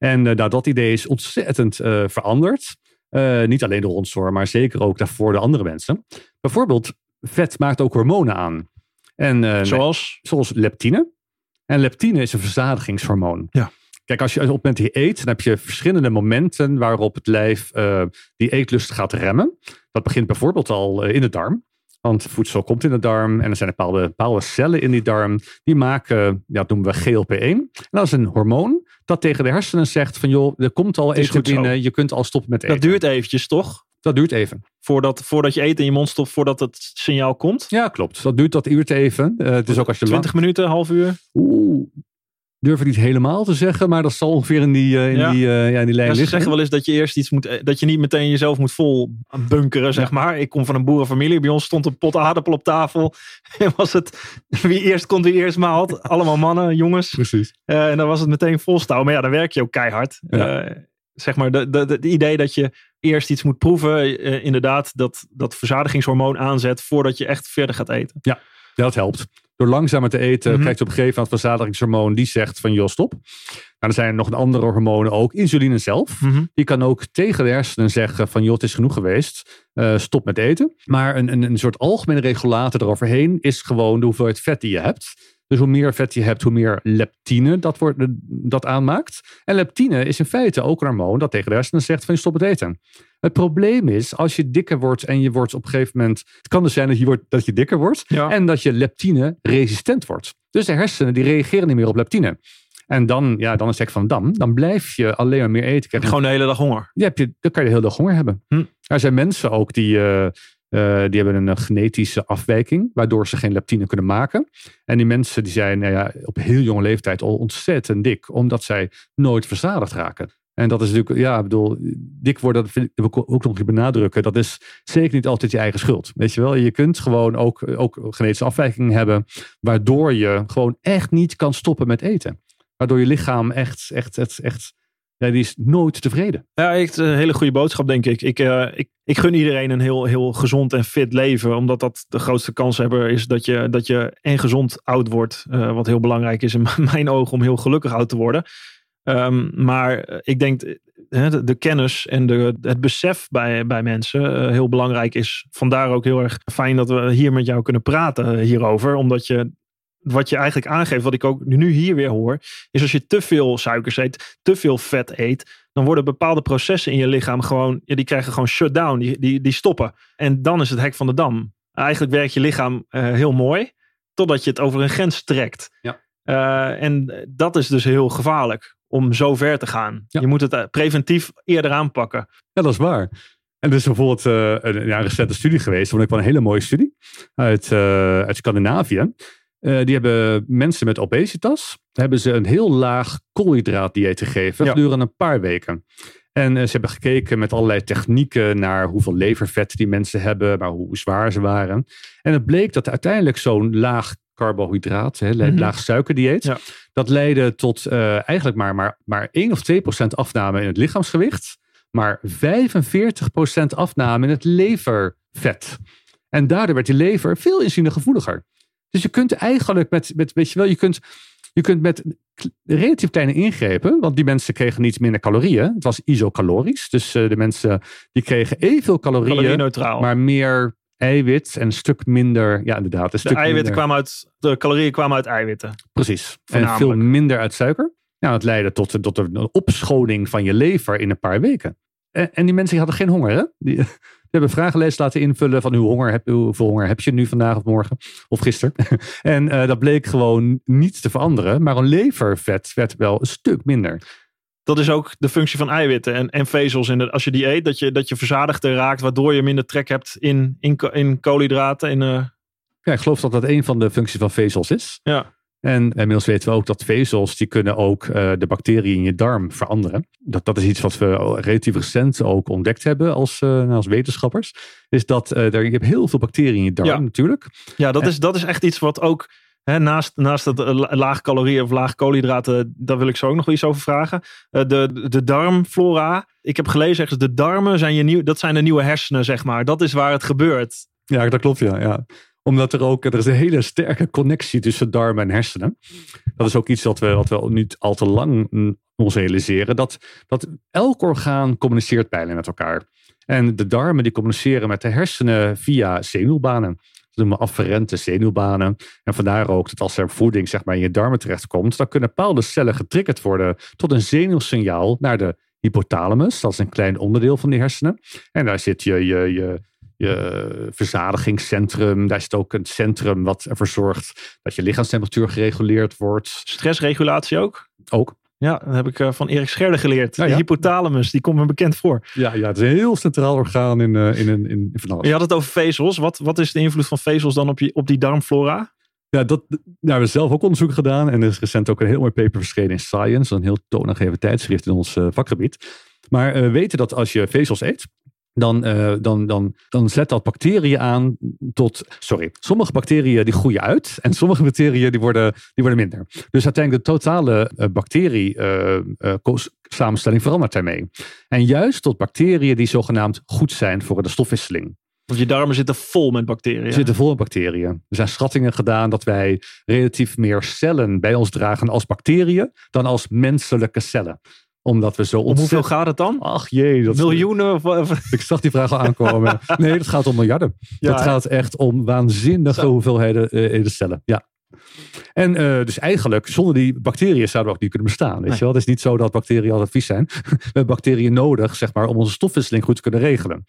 En uh, nou, dat idee is ontzettend veranderd. niet alleen door ons hoor, maar zeker ook daarvoor de andere mensen. Bijvoorbeeld, vet maakt ook hormonen aan. En, zoals? Zoals leptine. En leptine is een verzadigingshormoon. Ja. Kijk, als je op het moment eet, dan heb je verschillende momenten waarop het lijf uh, die eetlust gaat remmen. Dat begint bijvoorbeeld al in de darm. Want voedsel komt in de darm en er zijn bepaalde, bepaalde cellen in die darm. Die maken, ja, dat noemen we GLP-1. En dat is een hormoon dat tegen de hersenen zegt van joh, er komt al eten binnen. Je kunt al stoppen met eten. Dat duurt eventjes toch? Dat duurt even. Voordat, voordat je eten in je mond stopt, voordat het signaal komt? Ja, klopt. Dat duurt dat uurt even. Uh, het is ook als je 20 minuten, half uur? Oeh, durf ik niet helemaal te zeggen, maar dat zal ongeveer in die, uh, in ja. die, uh, ja, in die lijn ja, ze liggen. zeggen wel eens dat je eerst iets moet, dat je niet meteen jezelf moet vol bunkeren, zeg maar. Ik kom van een boerenfamilie, bij ons stond een pot aardappel op tafel. En was het, wie eerst komt, wie eerst maalt. Allemaal mannen, jongens. Precies. Uh, en dan was het meteen volstouwen. Maar ja, dan werk je ook keihard. Zeg maar, de, de, de, de, idee dat je eerst iets moet proeven, inderdaad, dat, dat verzadigingshormoon aanzet voordat je echt verder gaat eten. Ja, dat helpt. Door langzamer te eten mm-hmm. krijg je op een gegeven moment verzadigingshormoon die zegt van joh stop. Nou, er zijn nog andere hormonen ook. Insuline zelf. Mm-hmm. Die kan ook tegen de hersenen zeggen van joh het is genoeg geweest. Uh, stop met eten. Maar een, een, een soort algemene regulator eroverheen is gewoon de hoeveelheid vet die je hebt. Dus hoe meer vet je hebt, hoe meer leptine dat, wordt, dat aanmaakt. En leptine is in feite ook een hormoon dat tegen de hersenen zegt van je stop met eten. Het probleem is, als je dikker wordt en je wordt op een gegeven moment... Het kan dus zijn dat je, wordt, dat je dikker wordt ja. en dat je leptine resistent wordt. Dus de hersenen die reageren niet meer op leptine. En dan, ja, dan is het van dan, dan blijf je alleen maar meer eten. Heb je gewoon de hele dag honger? Ja, heb je, dan kan je de hele dag honger hebben. Hm. Er zijn mensen ook die... Uh, uh, die hebben een genetische afwijking, waardoor ze geen leptine kunnen maken. En die mensen die zijn nou ja, op heel jonge leeftijd al ontzettend dik, omdat zij nooit verzadigd raken. En dat is natuurlijk, ja, ik bedoel, dik worden, dat wil ik ook nog benadrukken. Dat is zeker niet altijd je eigen schuld. Weet je wel, je kunt gewoon ook, ook genetische afwijkingen hebben, waardoor je gewoon echt niet kan stoppen met eten. Waardoor je lichaam echt, echt, echt, echt ja, die is nooit tevreden. Ja, echt een hele goede boodschap, denk ik. Ik, uh, ik, ik gun iedereen een heel, heel gezond en fit leven. Omdat dat de grootste kans hebben is dat je, dat je en gezond oud wordt. Uh, wat heel belangrijk is in mijn ogen om heel gelukkig oud te worden. Um, maar ik denk de, de kennis en de, het besef bij, bij mensen heel belangrijk is. Vandaar ook heel erg fijn dat we hier met jou kunnen praten hierover. Omdat je wat je eigenlijk aangeeft, wat ik ook nu hier weer hoor, is als je te veel suikers eet, te veel vet eet, dan worden bepaalde processen in je lichaam gewoon, ja, die krijgen gewoon shutdown, die, die, die stoppen. En dan is het hek van de dam. Eigenlijk werkt je lichaam uh, heel mooi, totdat je het over een grens trekt. Ja. Uh, en dat is dus heel gevaarlijk om zo ver te gaan. Ja. Je moet het preventief eerder aanpakken. Ja, dat is waar. En er is bijvoorbeeld uh, een ja, recente studie geweest, vond ik wel een hele mooie studie, uit, uit Scandinavië. Uh, die hebben mensen met obesitas, hebben ze een heel laag koolhydraatdieet gegeven Ja. gedurende een paar weken. En uh, ze hebben gekeken met allerlei technieken naar hoeveel levervet die mensen hebben, maar hoe zwaar ze waren. En het bleek dat uiteindelijk zo'n laag carbohydraat, hè, Mhm. laag suikerdieet, Ja. dat leidde tot uh, eigenlijk maar, maar, maar 1 of 2 procent afname in het lichaamsgewicht, maar 45 procent afname in het levervet. En daardoor werd die lever veel insulinegevoeliger. Dus je kunt eigenlijk met, met weet je wel, je kunt, je kunt met relatief kleine ingrepen, want die mensen kregen niet minder calorieën. Het was isocalorisch. Dus uh, de mensen die kregen evenveel calorieën, maar meer eiwit en een stuk minder, ja inderdaad. Een de stuk eiwitten minder, kwamen uit, de calorieën kwamen uit eiwitten. Precies. En veel minder uit suiker. Nou, dat leidde tot, tot een opschoning van je lever in een paar weken. En, en die mensen die hadden geen honger, hè? Die, die hebben vragenlijst laten invullen van hoe honger heb, hoeveel honger heb je nu vandaag of morgen of gisteren. en uh, dat bleek gewoon niet te veranderen, maar een levervet werd wel een stuk minder. Dat is ook de functie van eiwitten en, en vezels. In de, als je die eet, dat je, dat je verzadigder raakt, waardoor je minder trek hebt in, in, in koolhydraten. In, uh... Ja, ik geloof dat dat een van de functies van vezels is. Ja. En inmiddels weten we ook dat vezels, die kunnen ook uh, de bacteriën in je darm veranderen. Dat, dat is iets wat we relatief recent ook ontdekt hebben als, uh, als wetenschappers. Is dat uh, er, je hebt heel veel bacteriën in je darm Ja. natuurlijk. Ja, dat, En- is, dat is echt iets wat ook hè, naast, naast het eh, la- laag calorieën of laag koolhydraten, daar wil ik zo ook nog wel iets over vragen. Eh, de, de darmflora. Ik heb gelezen ergens, de darmen zijn, je nieuw, dat zijn de nieuwe hersenen, zeg maar. Dat is waar het gebeurt. Ja, dat klopt ja. ja. Omdat er ook, er is een hele sterke connectie tussen darmen en hersenen. Dat is ook iets wat we, wat we niet al te lang ons realiseren. Dat, dat elk orgaan communiceert bijna met elkaar. En de darmen die communiceren met de hersenen via zenuwbanen. noemen we afferente zenuwbanen. En vandaar ook dat als er voeding zeg maar, in je darmen terechtkomt, dan kunnen bepaalde cellen getriggerd worden tot een zenuwsignaal naar de hypothalamus. Dat is een klein onderdeel van die hersenen. En daar zit je, je, je, je verzadigingscentrum. Daar zit ook een centrum wat ervoor zorgt dat je lichaamstemperatuur gereguleerd wordt. Stressregulatie ook? Ook. Ja, dat heb ik eh, van Erik Scherder geleerd. Ja, De hypothalamus, die komt me bekend voor. Ja, ja, het is een heel centraal orgaan in, eh, in, in, in van alles. Je had het over vezels. Wat, wat is de invloed van vezels dan op, je, op die darmflora? Ja, dat, daar hebben we zelf ook onderzoek gedaan. En er is recent ook een heel mooi paper verschenen in Science. Een heel toonaangevend tijdschrift in ons eh, vakgebied. Maar we weten dat als je vezels eet, dan, eh, dan, dan, dan zet dat bacteriën aan tot... Sorry, sommige bacteriën die groeien uit. En sommige bacteriën die worden, die worden minder. Dus uiteindelijk de totale uh, bacterie uh, samenstelling verandert daarmee. En juist tot bacteriën die zogenaamd goed zijn voor de stofwisseling. Want je darmen zitten vol met bacteriën. Ze zitten vol met bacteriën. Er zijn schattingen gedaan dat wij relatief meer cellen bij ons dragen als bacteriën dan als menselijke cellen omdat we zo ontzettend... Om hoeveel gaat het dan? Ach jee. Dat Miljoenen? Of... Ik zag die vraag al aankomen. nee, het gaat om miljarden. Ja, dat gaat echt om waanzinnige zo. hoeveelheden uh, cellen. Ja. En uh, dus eigenlijk, zonder die bacteriën zouden we ook niet kunnen bestaan. Weet nee. je wel? Het is niet zo dat bacteriën altijd vies zijn. we hebben bacteriën nodig, zeg maar, om onze stofwisseling goed te kunnen regelen.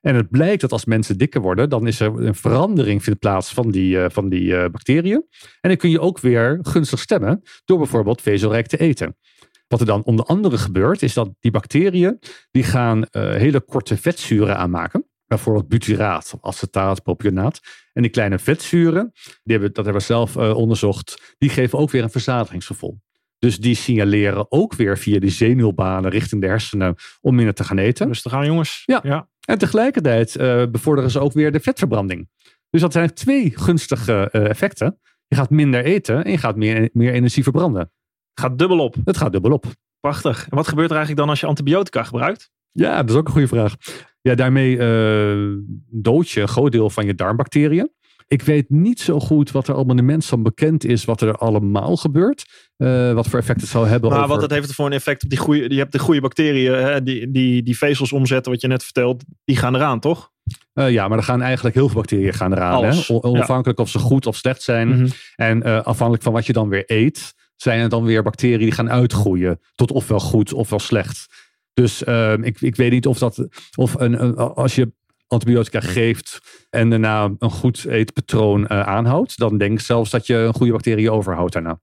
En het blijkt dat als mensen dikker worden, dan is er een verandering vindt plaats van die, uh, van die uh, bacteriën. En dan kun je ook weer gunstig stemmen door bijvoorbeeld vezelrijk te eten. Wat er dan onder andere gebeurt, is dat die bacteriën die gaan uh, hele korte vetzuren aanmaken. Bijvoorbeeld butyraat, acetaat, propionaat. En die kleine vetzuren, die hebben, dat hebben we zelf uh, onderzocht, die geven ook weer een verzadigingsgevoel. Dus die signaleren ook weer via die zenuwbanen richting de hersenen om minder te gaan eten. Rustig aan jongens. Ja. ja. En tegelijkertijd uh, bevorderen ze ook weer de vetverbranding. Dus dat zijn twee gunstige effecten. Je gaat minder eten en je gaat meer, meer energie verbranden. Gaat dubbel op. Het gaat dubbel op. Prachtig. En wat gebeurt er eigenlijk dan als je antibiotica gebruikt? Ja, dat is ook een goede vraag. Ja, daarmee uh, dood je een groot deel van je darmbacteriën. Ik weet niet zo goed wat er allemaal de mens van bekend is, wat er allemaal gebeurt. Uh, wat voor effect het zou hebben. Maar over... wat het heeft voor een effect op die goede. Je hebt de goede bacteriën, hè, die, die, die vezels omzetten, wat je net vertelt, die gaan eraan, toch? Uh, ja, maar er gaan eigenlijk heel veel bacteriën gaan eraan. Hè? Onafhankelijk ja. of ze goed of slecht zijn. Mm -hmm. En uh, afhankelijk van wat je dan weer eet, zijn er dan weer bacteriën die gaan uitgroeien. Tot ofwel goed ofwel slecht. Dus uh, ik, ik weet niet of dat. Of een, een, als je antibiotica geeft en daarna een goed eetpatroon uh, aanhoudt, dan denk ik zelfs dat je een goede bacterie overhoudt daarna.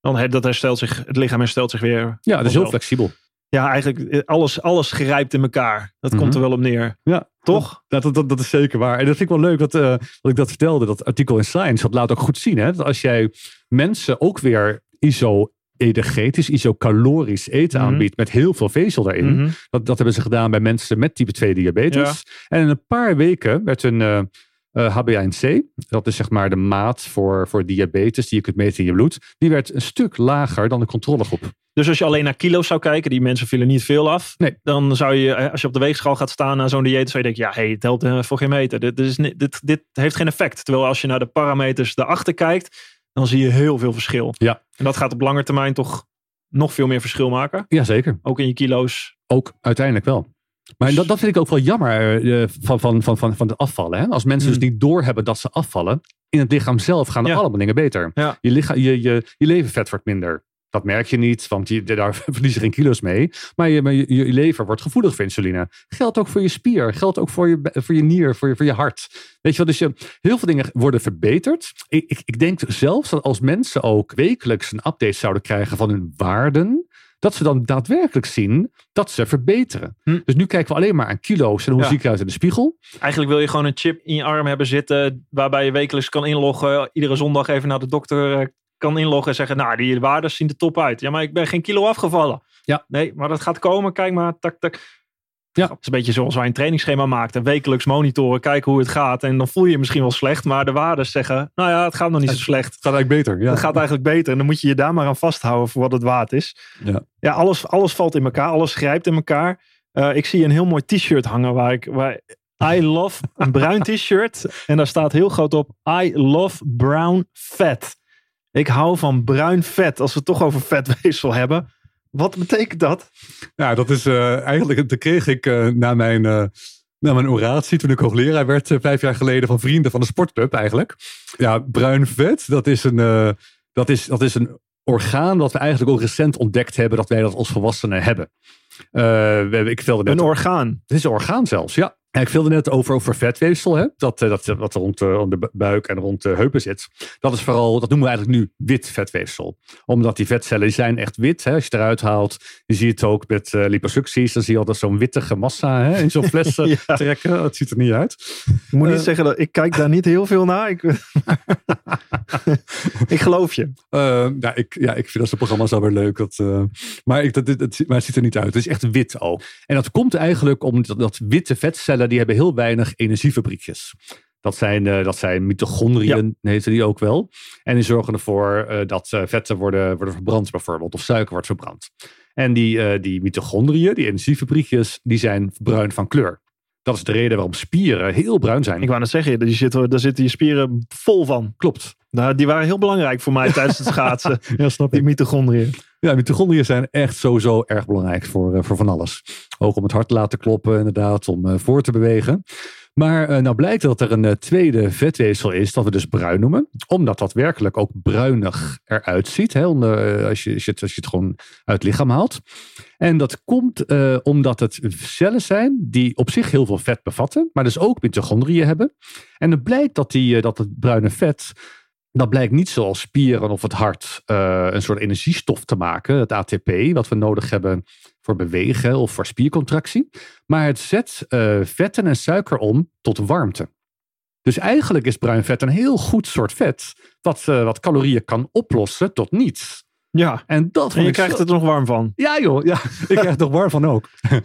Dan dat herstelt zich, het lichaam herstelt zich weer. Ja, dat is heel flexibel. Ja, eigenlijk eh, alles, alles grijpt in elkaar. Dat mm -hmm. komt er wel op neer. Ja, toch? Dat, dat, dat, dat is zeker waar. En dat vind ik wel leuk dat, uh, dat ik dat vertelde. Dat artikel in Science, dat laat ook goed zien. Hè? Dat als jij mensen ook weer iso energetisch, isocalorisch eten Mhm. aanbiedt met heel veel vezel daarin. Mhm. Dat, dat hebben ze gedaan bij mensen met type 2 diabetes. En in een paar weken werd een eh eh, HbA1c, dat is zeg maar de maat voor, voor diabetes die je kunt meten in je bloed, die werd een stuk lager dan de controlegroep. Dus als je alleen naar kilo's zou kijken, die mensen vielen niet veel af. Nee. Dan zou je, eh, als je op de weegschaal gaat staan na zo'n dieet, zou je denken, ja, hey, het helpt voor geen meter. Dit, dit, is, dit, dit heeft geen effect. Terwijl als je naar de parameters daarachter kijkt, dan zie je heel veel verschil. Ja. En dat gaat op lange termijn toch nog veel meer verschil maken. Jazeker, Ook in je kilo's. ook uiteindelijk wel. Maar dat, dat vind ik ook wel jammer eh, van, van, van, van, van het afvallen. Hè? Als mensen Hmm. dus niet doorhebben dat ze afvallen, in het lichaam zelf gaan er Ja. allemaal dingen beter. Ja. Je, lichaam, je, je, je levervet wordt minder. Dat merk je niet, want je, daar verlies je geen kilo's mee. Maar, je, je, je lever wordt gevoelig voor insuline. Geldt ook voor je spier, geldt ook voor je, voor je nier, voor je, voor je hart. Weet je wel, dus je, heel veel dingen worden verbeterd. Ik, ik, ik denk zelfs dat als mensen ook wekelijks een update zouden krijgen van hun waarden, dat ze dan daadwerkelijk zien dat ze verbeteren. Hm. Dus nu kijken we alleen maar aan kilo's en hoe Ja. zie ik eruit in de spiegel. Eigenlijk wil je gewoon een chip in je arm hebben zitten, waarbij je wekelijks kan inloggen. Iedere zondag even naar de dokter eh, kan inloggen en zeggen, nou, die waarden zien er top uit. Ja, maar ik ben geen kilo afgevallen. Ja. Nee, maar dat gaat komen. Kijk maar, tak, tak. Ja. Het is een beetje zoals wij een trainingsschema maakten. Wekelijks monitoren, kijken hoe het gaat. En dan voel je je misschien wel slecht, maar de waarden zeggen, nou ja, het gaat nog niet zo slecht. Het gaat eigenlijk beter. Ja. Het gaat eigenlijk beter. En dan moet je je daar maar aan vasthouden voor wat het waard is. Ja. ja alles, alles valt in elkaar. Alles grijpt in elkaar. Eh, ik zie een heel mooi t-shirt hangen waar ik... Waar, I love een bruin t-shirt. En daar staat heel groot op. I love brown fat. Ik hou van bruin vet. Als we het toch over vetweefsel hebben. Wat betekent dat? Ja, dat is eh, eigenlijk, dat kreeg ik eh, na mijn, eh, Nou, mijn oratie toen ik hoogleraar werd, vijf jaar geleden, van vrienden van de sportclub eigenlijk. Ja, bruin vet, dat is een, dat is, dat is een orgaan dat we eigenlijk ook recent ontdekt hebben dat wij dat als volwassenen hebben. Uh, ik net een orgaan? Het is een orgaan zelfs, ja. Ja, ik wilde net over, over vetweefsel, hè? Dat, dat, dat rond, rond de buik en rond de heupen zit. Dat is vooral, dat noemen we eigenlijk nu wit vetweefsel. Omdat die vetcellen die zijn echt wit. Hè? Als je eruit haalt, je ziet het ook met uh, liposucties. Dan zie je altijd zo'n wittige massa hè? in zo'n fles trekken. Dat ziet er niet uit. Ik moet niet zeggen dat ik kijk daar niet heel veel naar. Ik, ik geloof je. Uh, ja, ik, ja, ik vind dat soort programma's wel weer leuk. Dat, maar, ik, dat, dat, maar het ziet er niet uit. Het is echt wit ook. En dat komt eigenlijk omdat dat witte vetcellen die hebben heel weinig energiefabriekjes. Dat zijn, uh, dat zijn mitochondriën, ja. heten die ook wel. En die zorgen ervoor uh, dat uh, vetten worden, worden verbrand bijvoorbeeld. Of suiker wordt verbrand. En die, die mitochondriën, die energiefabriekjes, die zijn bruin van kleur. Dat is de reden waarom spieren heel bruin zijn. Ik wou net zeggen, daar zitten, daar zitten je spieren vol van. Klopt. Nou, die waren heel belangrijk voor mij tijdens het schaatsen. ja, snap Die mitochondriën. Ja, mitochondriën zijn echt sowieso erg belangrijk voor, voor van alles. Ook om het hart te laten kloppen, inderdaad, om voor te bewegen. Maar uh, nou blijkt dat er een uh, tweede vetweefsel is, dat we dus bruin noemen. Omdat dat werkelijk ook bruinig eruit ziet. Hè, uh, als, je, als je het gewoon uit het lichaam haalt. En dat komt omdat het cellen zijn die op zich heel veel vet bevatten. Maar dus ook mitochondriën hebben. En het blijkt dat, die, dat het bruine vet dat blijkt niet zoals spieren of het hart uh, een soort energiestof te maken, het ATP, wat we nodig hebben voor bewegen of voor spiercontractie. Maar het zet uh, vetten en suiker om tot warmte. Dus eigenlijk is bruin vet een heel goed soort vet, dat uh, wat calorieën kan oplossen tot niets. Ja, en, dat en je krijgt er nog warm van. Ja joh, ja, ik krijg er nog warm van ook.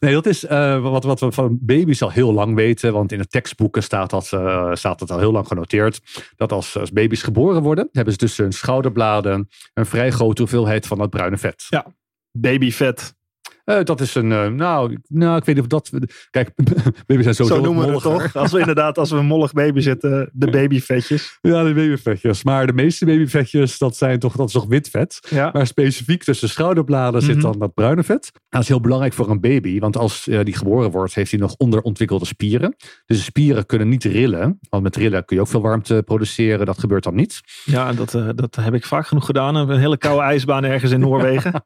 Nee, dat is uh, wat, wat we van baby's al heel lang weten. Want in de tekstboeken staat dat, uh, staat dat al heel lang genoteerd. Dat als, als baby's geboren worden, hebben ze tussen hun schouderbladen een vrij grote hoeveelheid van dat bruine vet. Ja, babyvet. Uh, dat is een, uh, nou, nou, ik weet niet of dat. Kijk, baby's zijn sowieso Zo noemen we het toch? Als we inderdaad, als we een mollig baby zitten, de babyvetjes. Ja, de babyvetjes. Maar de meeste babyvetjes, dat zijn toch, dat is toch wit vet. Ja. Maar specifiek tussen schouderbladen mm -hmm. zit dan dat bruine vet. Dat is heel belangrijk voor een baby, want als uh, die geboren wordt, heeft hij nog onderontwikkelde spieren. Dus de spieren kunnen niet rillen, want met rillen kun je ook veel warmte produceren. Dat gebeurt dan niet. Ja, dat, dat heb ik vaak genoeg gedaan. Een hele koude ijsbaan ergens in Noorwegen.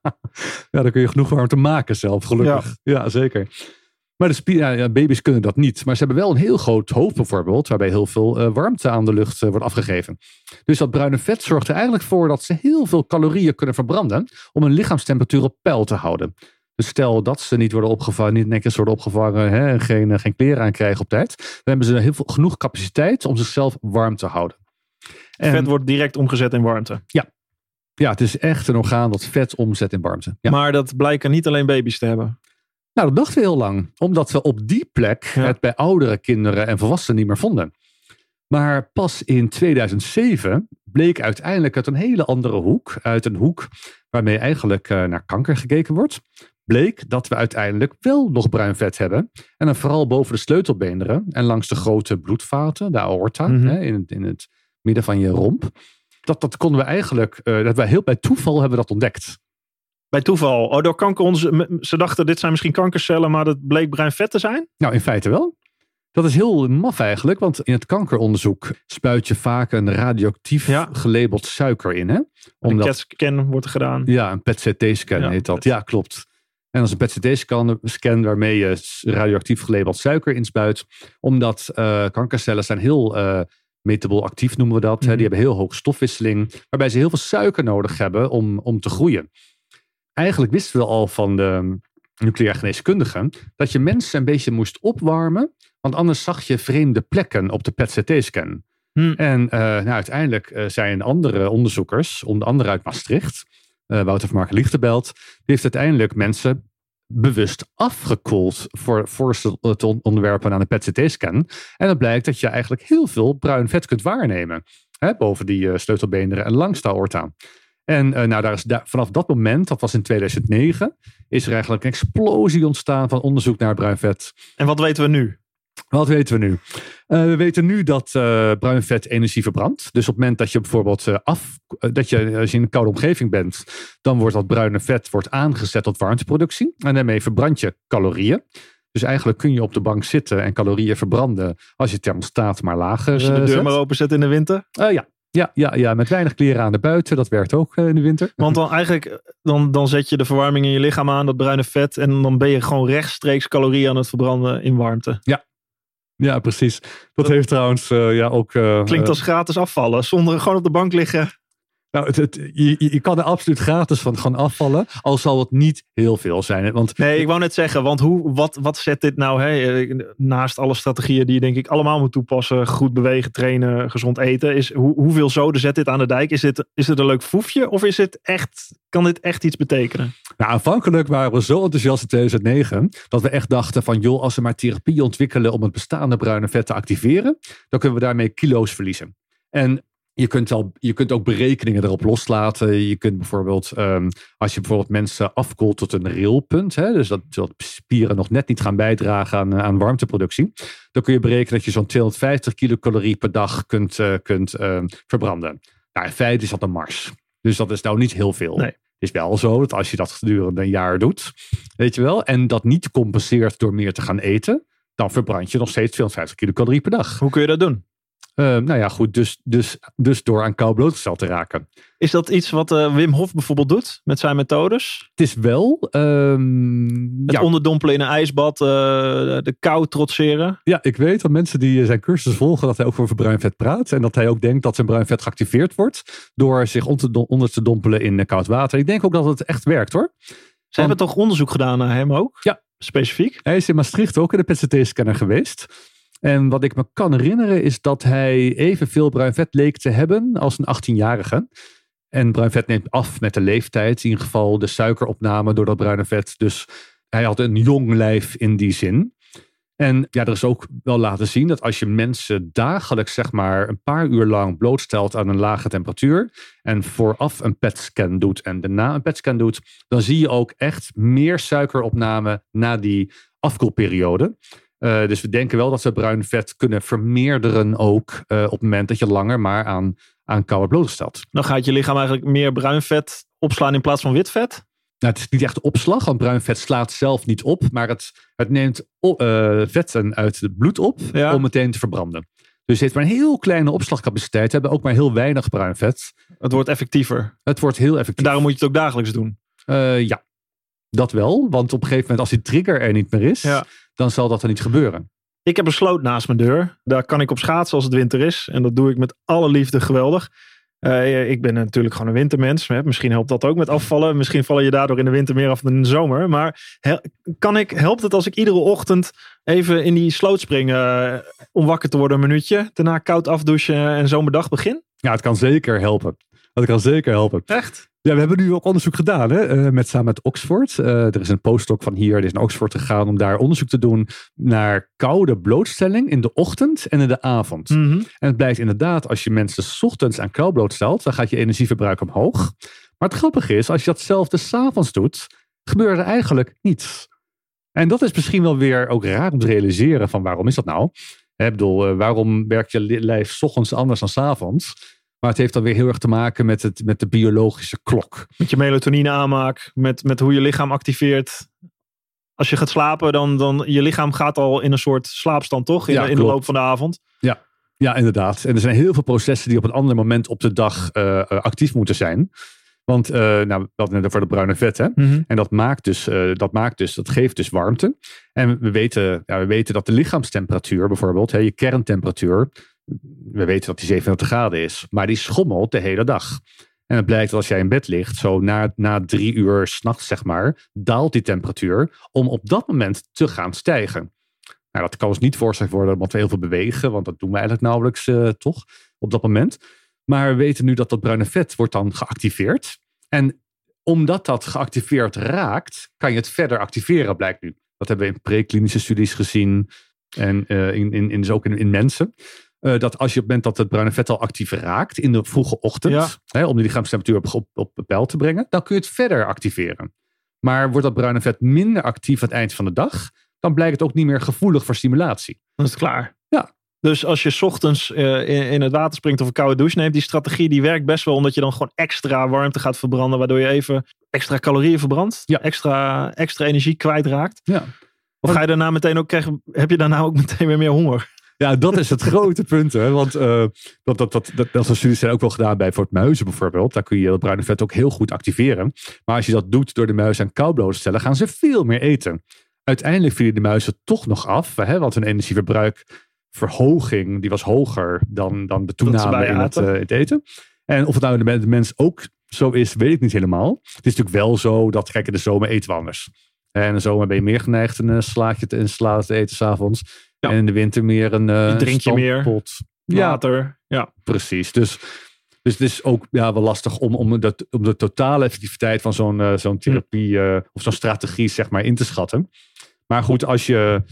ja, dan kun je genoeg warmte maken zelf, gelukkig. Ja, ja zeker. Maar de ja, baby's kunnen dat niet. Maar ze hebben wel een heel groot hoofd bijvoorbeeld, waarbij heel veel uh, warmte aan de lucht uh, wordt afgegeven. Dus dat bruine vet zorgt er eigenlijk voor dat ze heel veel calorieën kunnen verbranden om hun lichaamstemperatuur op peil te houden. Dus stel dat ze niet worden opgevangen, niet netjes worden opgevangen hè, en geen, uh, geen kleren aan krijgen op tijd, dan hebben ze heel veel, genoeg capaciteit om zichzelf warm te houden. En, vet wordt direct omgezet in warmte. Ja, ja, het is echt een orgaan dat vet omzet in warmte. Ja. Maar dat blijken niet alleen baby's te hebben. Nou, dat dachten we heel lang. Omdat we op die plek ja. het bij oudere kinderen en volwassenen niet meer vonden. Maar pas in 2007 bleek uiteindelijk uit een hele andere hoek, uit een hoek waarmee eigenlijk uh, naar kanker gekeken wordt, bleek dat we uiteindelijk wel nog bruin vet hebben. En dan vooral boven de sleutelbeenderen en langs de grote bloedvaten, de aorta, mm -hmm. hè, in, het, in het midden van je romp dat, dat konden we eigenlijk, uh, dat wij heel bij toeval hebben dat ontdekt. Bij toeval? Oh, door kanker, onze, ze dachten dit zijn misschien kankercellen, maar dat bleek bruin vet te zijn? Nou, in feite wel. Dat is heel maf eigenlijk, want in het kankeronderzoek spuit je vaak een radioactief ja. gelabeld suiker in. Hè? Omdat, een CAT-scan wordt gedaan. Ja, een PET-CT-scan ja, heet dat. Ja, klopt. En als een PET-CT-scan scan waarmee je radioactief gelabeld suiker inspuit. Omdat uh, kankercellen zijn heel... Uh, metabol actief noemen we dat. Mm. Hè? Die hebben heel hoge stofwisseling, waarbij ze heel veel suiker nodig hebben om, om te groeien. Eigenlijk wisten we al van de nucleair geneeskundigen dat je mensen een beetje moest opwarmen, want anders zag je vreemde plekken op de PET-CT-scan. Mm. En uh, nou, uiteindelijk uh, zijn andere onderzoekers, onder andere uit Maastricht, uh, Wouter van Mark Lichtebelt, die heeft uiteindelijk mensen bewust afgekoeld voor voorstel te onderwerpen aan een PET-CT-scan. En dan blijkt dat je eigenlijk heel veel bruin vet kunt waarnemen. Hè, boven die uh, sleutelbeenderen en langs de aorta. En uh, nou, daar is vanaf dat moment, dat was in 2009, is er eigenlijk een explosie ontstaan van onderzoek naar bruin vet. En wat weten we nu? Wat weten we nu? Uh, we weten nu dat uh, bruin vet energie verbrandt. Dus op het moment dat je bijvoorbeeld uh, af, dat je, als je in een koude omgeving bent, dan wordt dat bruine vet wordt aangezet tot warmteproductie. En daarmee verbrand je calorieën. Dus eigenlijk kun je op de bank zitten en calorieën verbranden als je thermostaat maar lager Als je de eh, deur zet. maar openzet in de winter. Eh, ja. Ja, ja, ja, met weinig kleren aan de buiten. Dat werkt ook eh, in de winter. Want dan eigenlijk, dan, dan zet je de verwarming in je lichaam aan, dat bruine vet. En dan ben je gewoon rechtstreeks calorieën aan het verbranden in warmte. Ja, precies. Dat heeft trouwens eh, ja, ook... eh, Klinkt eh, als gratis afvallen. Zonder gewoon op de bank liggen. Nou, het, het- je, kan er absoluut gratis van gaan afvallen. Al zal het niet heel veel zijn. hè, Want Nee, ik wou net zeggen, want hoe, wat, wat zet dit nou, hè, eh, naast alle strategieën die je denk ik allemaal moet toepassen, goed bewegen, trainen, gezond eten, is hoe, hoeveel zoden zet dit aan de dijk? Is dit, is dit een leuk foefje of is het echt, kan dit echt iets betekenen? Nou, aanvankelijk waren we zo enthousiast in 2009 dat we echt dachten van joh, als we maar therapie ontwikkelen om het bestaande bruine vet te activeren, dan kunnen we daarmee kilo's verliezen. En je kunt, al, je kunt ook berekeningen erop loslaten. Je kunt bijvoorbeeld, ehm, als je bijvoorbeeld mensen afkoelt tot een railpunt, hè, dus dat, dat spieren nog net niet gaan bijdragen aan, aan warmteproductie, dan kun je berekenen dat je zo'n 250 kilocalorie per dag kunt, eh, kunt ehm, verbranden. Nou, in feite is dat een mars. Dus dat is nou niet heel veel. Nee. Het is wel zo dat als je dat gedurende een jaar doet, weet je wel, en dat niet compenseert door meer te gaan eten, dan verbrand je nog steeds 250 kilocalorie per dag. Hoe kun je dat doen? Eh, nou ja, goed, dus, dus, dus door aan kou blootgesteld te raken. Is dat iets wat eh, Wim Hof bijvoorbeeld doet met zijn methodes? Het is wel, ehm, Het ja, onderdompelen in een ijsbad, eh, de kou trotseren. ja, ik weet dat mensen die eh, zijn cursus volgen, dat hij ook over bruin vet praat. En dat hij ook denkt dat zijn bruin vet geactiveerd wordt door zich onder te, don- onder te dompelen in koud water. Ik denk ook dat het echt werkt hoor. Ze hebben toch onderzoek gedaan naar hem ook? Ja. Specifiek? Hij is in Maastricht ook in de PCT-scanner geweest. En wat ik me kan herinneren is dat hij evenveel bruin vet leek te hebben als een 18-jarige. En bruin vet neemt af met de leeftijd. In ieder geval de suikeropname door dat bruine vet. Dus hij had een jong lijf in die zin. En ja, er is ook wel laten zien dat als je mensen dagelijks zeg maar een paar uur lang blootstelt aan een lage temperatuur en vooraf een PET-scan doet en daarna een PET-scan doet, dan zie je ook echt meer suikeropname na die afkoelperiode. Eh, dus we denken wel dat we bruin vet kunnen vermeerderen ook eh, op het moment dat je langer maar aan, aan kou wordt blootgesteld. Dan gaat je lichaam eigenlijk meer bruin vet opslaan in plaats van wit vet. Nou, het is niet echt opslag, want bruin vet slaat zelf niet op, maar het, het neemt eh, vetten uit het bloed op Ja. om meteen te verbranden. Dus het heeft maar een heel kleine opslagcapaciteit, hebben ook maar heel weinig bruin vet. Het wordt effectiever. Het wordt heel En effectief. daarom moet je het ook dagelijks doen. Ja, dat wel, want op een gegeven moment als die trigger er niet meer is, Ja. dan zal dat er niet gebeuren. Ik heb een sloot naast mijn deur. Daar kan ik op schaatsen als het winter is. En dat doe ik met alle liefde geweldig. Eh, ik ben natuurlijk gewoon een wintermens. Hè. Misschien helpt dat ook met afvallen. Misschien vallen je daardoor in de winter meer af dan in de zomer. Maar kan ik, helpt het als ik iedere ochtend even in die sloot spring eh, om wakker te worden een minuutje. Daarna koud afdouchen en zo mijn dag begin? Ja, het kan zeker helpen. Dat kan zeker helpen. Echt? Ja, we hebben nu ook onderzoek gedaan, hè? eh, met, samen met Oxford. Eh, er is een postdoc van hier, die is naar Oxford gegaan om daar onderzoek te doen naar koude blootstelling in de ochtend en in de avond. Mhm. En het blijkt inderdaad, als je mensen 's ochtends aan kou blootstelt, dan gaat je energieverbruik omhoog. Maar het grappige is, als je datzelfde s'avonds doet, gebeurt er eigenlijk niets. En dat is misschien wel weer ook raar om te realiseren van waarom is dat nou? Ik bedoel, eh, waarom werkt je li- lijf 's ochtends anders dan 's avonds? Maar het heeft dan weer heel erg te maken met, het, met de biologische klok. Met je melatonine aanmaak. Met, met hoe je lichaam activeert. Als je gaat slapen, dan, dan je lichaam gaat al in een soort slaapstand, toch? In, Ja, in de loop van de avond. Ja, inderdaad. En er zijn heel veel processen die op een ander moment op de dag eh, eh, actief moeten zijn. Want, eh, nou, hadden het over de bruine vet, hè? En dat maakt, dus, dat maakt dus, dat geeft dus warmte. En we weten, ja, we weten dat de lichaamstemperatuur bijvoorbeeld, hè, je kerntemperatuur, we weten dat die 37 graden is, maar die schommelt de hele dag. En het blijkt dat als jij in bed ligt, zo na, na drie uur s'nachts zeg maar, daalt die temperatuur om op dat moment te gaan stijgen. Nou, dat kan ons niet voorgesteld worden omdat we heel veel bewegen, want dat doen we eigenlijk nauwelijks eh, toch op dat moment. Maar we weten nu dat dat bruine vet wordt dan geactiveerd. En omdat dat geactiveerd raakt, kan je het verder activeren, blijkt nu. Dat hebben we in preklinische studies gezien en eh, in, in, in, dus ook in, in mensen. Eh, dat als je op het moment dat het bruine vet al actief raakt in de vroege ochtend, Ja. hè, om de lichaamstemperatuur op, op, op peil te brengen, dan kun je het verder activeren. Maar wordt dat bruine vet minder actief aan het eind van de dag, dan blijkt het ook niet meer gevoelig voor stimulatie. Dan is het klaar. Ja. Dus als je 's ochtends eh, in, in het water springt of een koude douche neemt, die strategie die werkt best wel omdat je dan gewoon extra warmte gaat verbranden, waardoor je even extra calorieën verbrandt, Ja. extra, extra energie kwijtraakt. Ja. Of ga je daarna meteen ook krijgen, heb je daarna ook meteen weer meer honger? Ja, dat is het grote punt. Hè? Want uh, dat, dat, dat, dat, dat studies zijn ook wel gedaan bij voor het muizen bijvoorbeeld. Daar kun je het bruine vet ook heel goed activeren. Maar als je dat doet door de muizen aan kou bloot te stellen, gaan ze veel meer eten. Uiteindelijk vielen de muizen toch nog af, hè? want hun energieverbruikverhoging die was hoger dan, dan de toename in het, uh, het, eten. En of het nou de, de mens ook zo is, weet ik niet helemaal. Het is natuurlijk wel zo dat, kijk, in de zomer eten we anders. En in de zomer ben je meer geneigd een slaatje te, een te eten s'avonds. Ja. En in de winter meer een uh, drink je meer water. Ja, precies. Dus, dus het is ook ja, wel lastig om, om, de, om de totale effectiviteit van zo'n uh, zo'n therapie uh, of zo'n strategie zeg maar in te schatten. Maar goed, als je,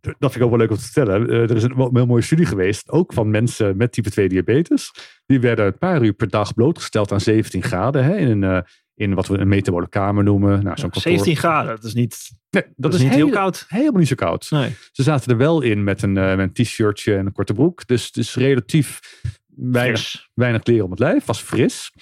dat vind ik ook wel leuk om te vertellen. er is een heel mooie studie geweest, ook van mensen met type 2 diabetes. Die werden een paar uur per dag blootgesteld aan 17 graden hè, in een in wat we een metabole kamer noemen. Nou, zo'n 17 graden, dat is niet, nee, dat, is, niet heel, koud. Helemaal niet zo koud. Nee. Ze zaten er wel in met een, uh, met een t-shirtje en een korte broek. Dus, dus relatief weinig, weinig kleren om het lijf. Was fris.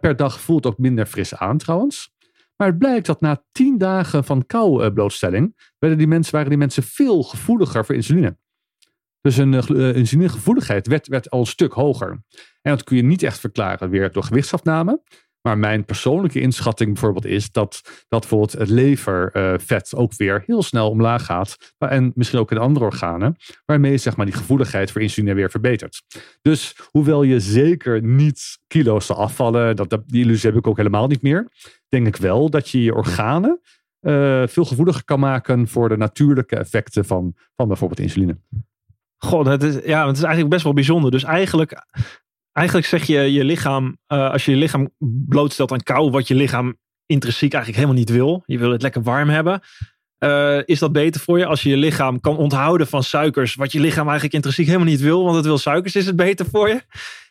Per dag voelt het ook minder fris aan trouwens. Maar het blijkt dat na 10 dagen van kou blootstelling werden die mensen, waren die mensen veel gevoeliger voor insuline. Dus hun uh, insulinegevoeligheid werd, werd al een stuk hoger. En dat kun je niet echt verklaren weer door gewichtsafname. Maar mijn persoonlijke inschatting bijvoorbeeld is dat, dat bijvoorbeeld het levervet ook weer heel snel omlaag gaat. En misschien ook in andere organen. Waarmee zeg maar, die gevoeligheid voor insuline weer verbetert. Dus hoewel je zeker niet kilo's zal afvallen, dat, die illusie heb ik ook helemaal niet meer. Denk ik wel dat je je organen uh, veel gevoeliger kan maken voor de natuurlijke effecten van, van bijvoorbeeld insuline. God, het is, ja, het is eigenlijk best wel bijzonder. Dus eigenlijk eigenlijk zeg je je lichaam, uh, als je je lichaam blootstelt aan kou, wat je lichaam intrinsiek eigenlijk helemaal niet wil. Je wil het lekker warm hebben. Uh, is dat beter voor je als je je lichaam kan onthouden van suikers, wat je lichaam eigenlijk intrinsiek helemaal niet wil, want het wil suikers, is het beter voor je.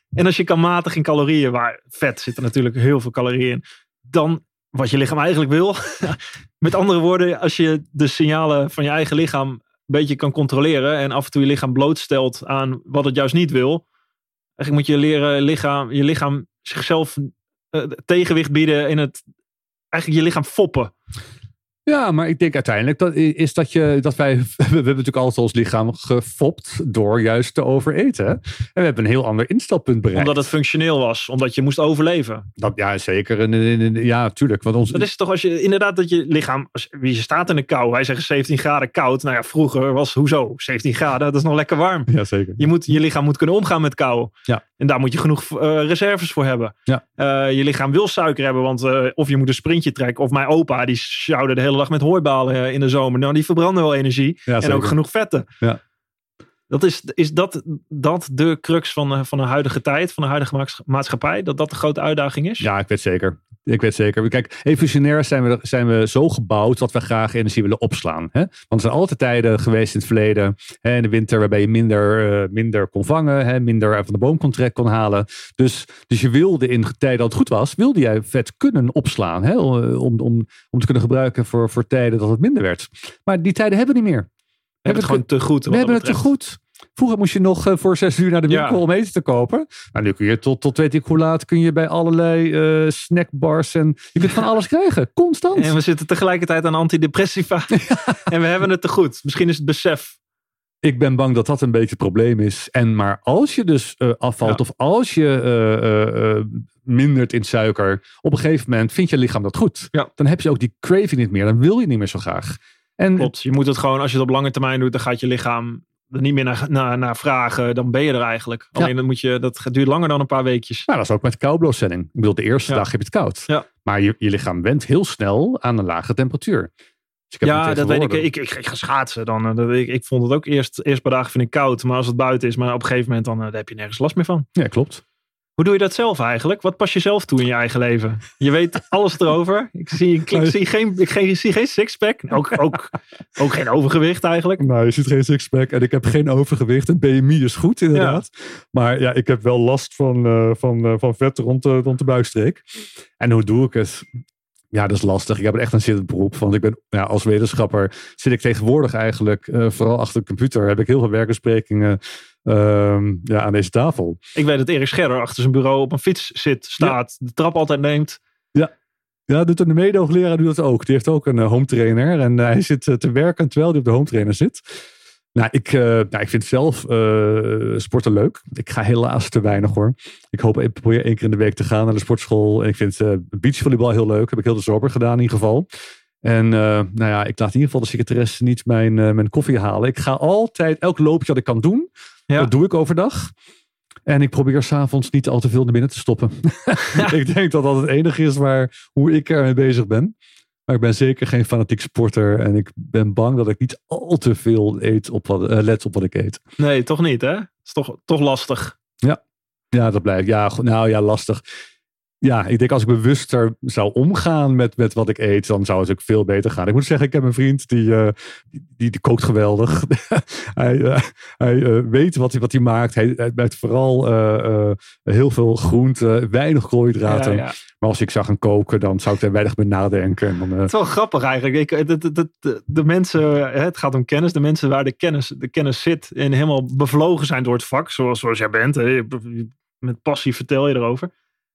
En als je kan matigen in calorieën, waar vet zit er natuurlijk heel veel calorieën in, dan wat je lichaam eigenlijk wil. Met andere woorden, als je de signalen van je eigen lichaam een beetje kan controleren en af en toe je lichaam blootstelt aan wat het juist niet wil, Eigenlijk moet je leren lichaam, je lichaam zichzelf uh, tegenwicht bieden in het eigenlijk je lichaam foppen. Ja, maar ik denk uiteindelijk dat, is dat, je, dat wij. We hebben natuurlijk altijd ons lichaam gefopt door juist te overeten. En we hebben een heel ander instelpunt bereikt. Omdat het functioneel was, omdat je moest overleven. Dat, ja, zeker. En, ja, natuurlijk. Want ons... Dat is toch als je inderdaad dat je lichaam. Als, wie je staat in de kou, wij zeggen 17 graden koud. Nou ja, vroeger was hoezo? 17 graden, dat is nog lekker warm. Ja, zeker. Je, moet, je lichaam moet kunnen omgaan met kou. Ja. En daar moet je genoeg uh, reserves voor hebben. Ja. Uh, je lichaam wil suiker hebben, want uh, of je moet een sprintje trekken. Of mijn opa, die sjouwde de hele dag met hooibalen eh, in de zomer. Nou, die verbranden wel energie. en ook genoeg vetten. Ja. Dat is, is dat, dat de crux van, eh, van de huidige tijd, van de huidige maatschappij? Dat dat de grote uitdaging is? Ja, ik weet zeker. Ik weet zeker. Kijk, evolutionair zijn we, zijn we zo gebouwd dat we graag energie willen opslaan. Hè? Want er zijn altijd tijden geweest in het verleden. Hè, in de winter waarbij je minder, uh, minder kon vangen. Hè, minder van de boomcontract kon halen. Dus, dus je wilde in tijden dat het goed was, wilde jij vet kunnen opslaan. Hè? Om, om, om te kunnen gebruiken voor, voor tijden dat het minder werd. Maar die tijden hebben we niet meer. We hebben het gewoon te goed. We hebben het te goed. Vroeger moest je nog uh, voor zes uur naar de winkel om eten te kopen. Maar nu kun je tot, tot weet ik hoe laat kun je bij allerlei uh, snackbars en je kunt van alles krijgen. Constant. En we zitten tegelijkertijd aan antidepressiva. en we hebben het te goed. Misschien is het besef. Ik ben bang dat dat een beetje het probleem is. En maar als je dus uh, afvalt of als je mindert in suiker, op een gegeven moment vindt je lichaam dat goed. Ja. Dan heb je ook die craving niet meer. Dan wil je niet meer zo graag. En, Klopt. Je moet het gewoon, als je het op lange termijn doet, dan gaat je lichaam er niet meer naar, naar, naar vragen, dan ben je er eigenlijk. Alleen dat, moet je, dat duurt langer dan een paar weekjes. Nou, dat is ook met koubloosstelling. Ik bedoel, de eerste dag heb je het koud. Ja. Maar je, je lichaam went heel snel aan een lage temperatuur. Dus ja, dat weet ik. Ik, ik. ik, ga schaatsen dan. Eh, dat, ik, ik vond het ook eerst, eerst paar dagen vind ik koud. Maar als het buiten is, maar op een gegeven moment dan, uh, daar heb je nergens last meer van. Ja, klopt. Hoe doe je dat zelf eigenlijk? Wat pas je zelf toe in je eigen leven? Je weet alles erover. Ik zie, ik, zie geen, ik zie geen sixpack. Ook, ook, ook geen overgewicht eigenlijk. Nou, je ziet geen sixpack en ik heb geen overgewicht. En BMI is goed inderdaad. Maar ja, ik heb wel last van, uh, van, uh, van vet rond de, rond de buikstreek. En hoe doe ik het? Ja, dat is lastig. Ik heb echt een zittend beroep. Want ik ben ja, als wetenschapper zit ik tegenwoordig eigenlijk uh, vooral achter de computer. Heb ik heel veel werkbesprekingen uh, ja, aan deze tafel. Ik weet dat Erik Scherder achter zijn bureau op een fiets zit, staat, de trap altijd neemt. Ja. Ja, doet een mede-hoogleraar doet dat ook. Die heeft ook een uh, home trainer. En hij zit te werken terwijl hij op de home trainer zit. Nou, ik, uh, nou, ik vind zelf uh, sporten leuk. Ik ga helaas te weinig hoor. Ik hoop, ik probeer één keer in de week te gaan naar de sportschool. En ik vind uh, beachvolleybal heel leuk. Heb ik heel de zomer gedaan in ieder geval. En nou ja, ik laat in ieder geval de secretaresse niet mijn, mijn koffie halen. Ik ga altijd, elk loopje dat ik kan doen, ja. dat doe ik overdag. En ik probeer s'avonds niet al te veel naar binnen te stoppen. ik denk dat dat het enige is waar hoe ik ermee bezig ben. Maar ik ben zeker geen fanatiek sporter. En ik ben bang dat ik niet al te veel eet op wat, uh, let op wat ik eet. Nee, toch niet hè? Is toch, toch lastig. Ja. ja, dat blijkt. Ja, nou ja, lastig. Ja, ik denk als ik bewuster zou omgaan met, met wat ik eet, dan zou het ook veel beter gaan. Ik moet zeggen, ik heb een vriend die, uh, die, die, kookt geweldig. hij uh, hij weet wat hij, wat hij maakt. Hij, hij maakt vooral heel veel groente, weinig koolhydraten. Ja, ja. Maar als ik zag hem koken, dan zou ik er weinig bij nadenken. Dan. Het is wel grappig eigenlijk. Ik, de, de, de, de, mensen, het gaat om kennis. De mensen waar de kennis, de kennis zit en helemaal bevlogen zijn door het vak. Zoals, zoals jij bent. Met passie vertel je erover.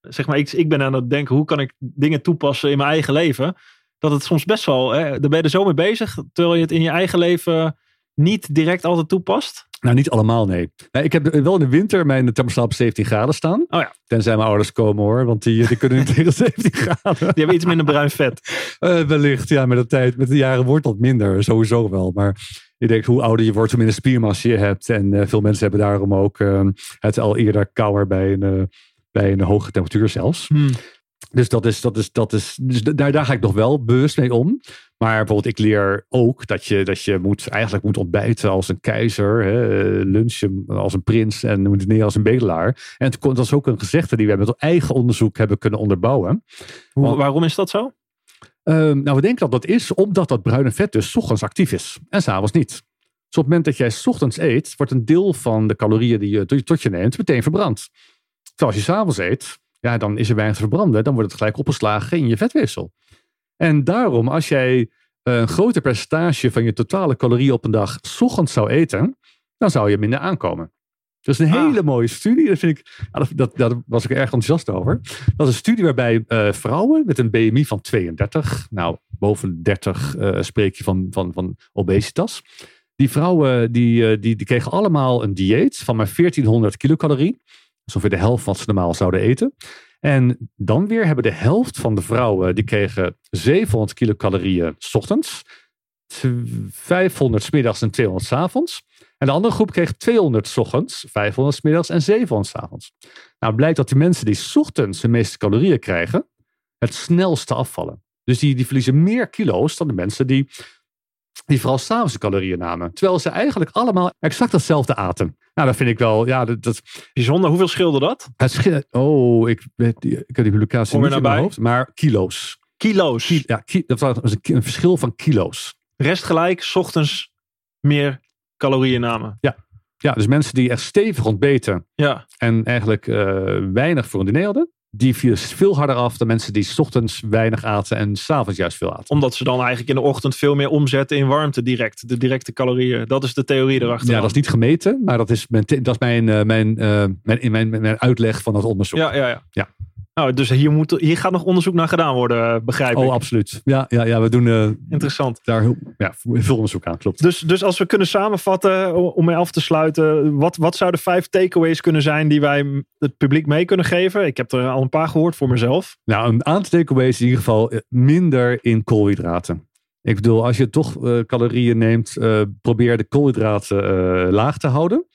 Zeg maar, ik, ik ben aan het denken, hoe kan ik dingen toepassen in mijn eigen leven? Dat het soms best wel, hè, daar ben je er zo mee bezig. Terwijl je het in je eigen leven niet direct altijd toepast. Nou, niet allemaal, nee. ik heb wel in de winter mijn thermostaat op 17 graden staan. Oh ja. Tenzij mijn ouders komen hoor, want die, die kunnen niet tegen 17 graden. Die hebben iets minder bruin vet. Uh, wellicht, ja, met de tijd, met de jaren wordt dat minder, sowieso wel. Maar je denkt, hoe ouder je wordt, hoe minder spiermassa je hebt. En uh, veel mensen hebben daarom ook uh, het al eerder kouder bij een, bij een hoge temperatuur zelfs. Hmm. Dus dat is, dat is, dat is, dus daar, daar ga ik nog wel bewust mee om. Maar bijvoorbeeld, ik leer ook dat je, dat je moet, eigenlijk moet ontbijten als een keizer, hè, lunchen als een prins en moet neer als een bedelaar. En dat is ook een gezegde die we met eigen onderzoek hebben kunnen onderbouwen. Hoe, waarom is dat zo? Um, nou, we denken dat dat is omdat dat bruine vet dus ochtends actief is en s'avonds niet. Dus op het moment dat jij ochtends eet, wordt een deel van de calorieën die je tot je neemt meteen verbrand. Terwijl als je s'avonds eet, ja, dan is er weinig te verbranden. Dan wordt het gelijk opgeslagen in je vetweefsel. En daarom, als jij een groter percentage van je totale calorieën op een dag ochtends zou eten, dan zou je minder aankomen. Dat is een ah. hele mooie studie. Dat, vind ik, dat, dat, daar was ik erg enthousiast over. Dat is een studie waarbij uh, vrouwen met een BMI van 32, nou boven 30 uh, spreek je van, van, van obesitas. Die vrouwen die, uh, die, die kregen allemaal een dieet van maar 1400 kilocalorie. Ongeveer de helft wat ze normaal zouden eten. En dan weer hebben de helft van de vrouwen, die kregen 700 kilocalorieën s ochtends, 500 s middags en 200 s avonds. En de andere groep kreeg 200 s ochtends, 500 s middags en 700 s avonds. Nou blijkt dat de mensen die s ochtends de meeste calorieën krijgen, het snelste afvallen. Dus die, die verliezen meer kilo's dan de mensen die, die vooral s'avonds de calorieën namen. Terwijl ze eigenlijk allemaal exact hetzelfde aten. Nou, dat vind ik wel, ja, dat, dat bijzonder. Hoeveel scheelde dat? Het scheelde, oh, ik, weet, ik heb die publicatie niet in mijn hoofd, maar kilo's. Kilo's? ja, dat was een, een, verschil van kilo's. Rest gelijk, s ochtends meer calorieën namen. Ja. Ja, dus mensen die echt stevig ontbeten ja. en eigenlijk uh, weinig voor een diner hadden, die viel veel harder af dan mensen die s ochtends weinig aten en s'avonds juist veel aten. Omdat ze dan eigenlijk in de ochtend veel meer omzetten in warmte direct. De directe calorieën. Dat is de theorie erachter. Ja, dat is niet gemeten, maar dat is mijn, dat is mijn, uh, mijn, uh, mijn, mijn, mijn, uitleg van het onderzoek. Ja, ja, ja. ja. Nou, dus hier, moet, hier gaat nog onderzoek naar gedaan worden, begrijp oh, ik. Oh, absoluut. Ja, ja, ja we doen uh, Interessant. daar ja, veel onderzoek aan, klopt. Dus, dus als we kunnen samenvatten, om mee af te sluiten, wat, wat zouden vijf takeaways kunnen zijn die wij het publiek mee kunnen geven? Ik heb er al een paar gehoord voor mezelf. Nou, een aantal takeaways in ieder geval eh, minder in koolhydraten. Ik bedoel, als je toch uh, calorieën neemt, uh, probeer de koolhydraten laag te houden.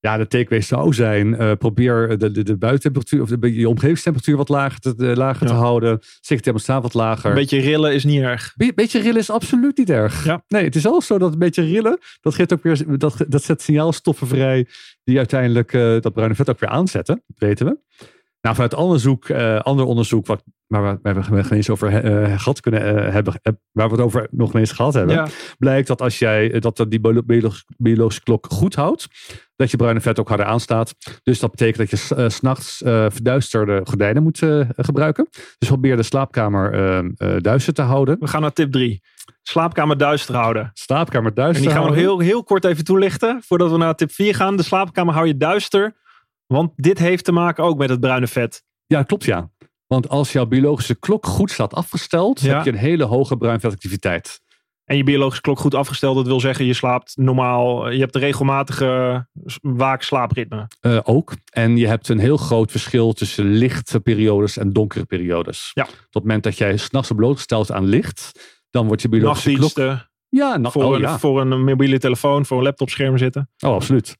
Ja, de takeaway zou zijn: uh, probeer de, de, de buitentemperatuur of de, je omgevingstemperatuur wat lager te, de, lager ja. te houden. Zet thermostaat wat lager. Een beetje rillen is niet erg. Beetje rillen is absoluut niet erg. Ja. Nee, het is zelfs zo dat een beetje rillen, dat, geeft ook weer, dat, dat zet signaalstoffen vrij die uiteindelijk uh, dat bruine vet ook weer aanzetten. Weten we. Nou, vanuit onderzoek, uh, ander onderzoek, wat, waar we, geen eens over uh, gehad kunnen uh, hebben, waar we het over nog eens gehad hebben, ja. blijkt dat als jij dat die biologische klok goed houdt, dat je bruine vet ook harder aanstaat. Dus dat betekent dat je uh, s'nachts verduisterde gordijnen moet gebruiken. Dus probeer de slaapkamer duister te houden. We gaan naar tip 3. Slaapkamer duister houden. Slaapkamer duister En die gaan we nog heel, heel kort even toelichten, voordat we naar tip 4 gaan. De slaapkamer hou je duister want dit heeft te maken ook met het bruine vet. Ja, klopt ja. Want als jouw biologische klok goed staat afgesteld, Ja. heb je een hele hoge bruinvetactiviteit. En je biologische klok goed afgesteld, dat wil zeggen je slaapt normaal. Je hebt een regelmatige waak-slaapritme. Eh, ook. En je hebt een heel groot verschil tussen lichte periodes en donkere periodes. Ja. Op het moment dat jij s'nachts blootgesteld aan licht, dan wordt je biologische klok... Ja, voor, oh, een, ja. voor een mobiele telefoon, voor een laptopscherm zitten. oh, absoluut.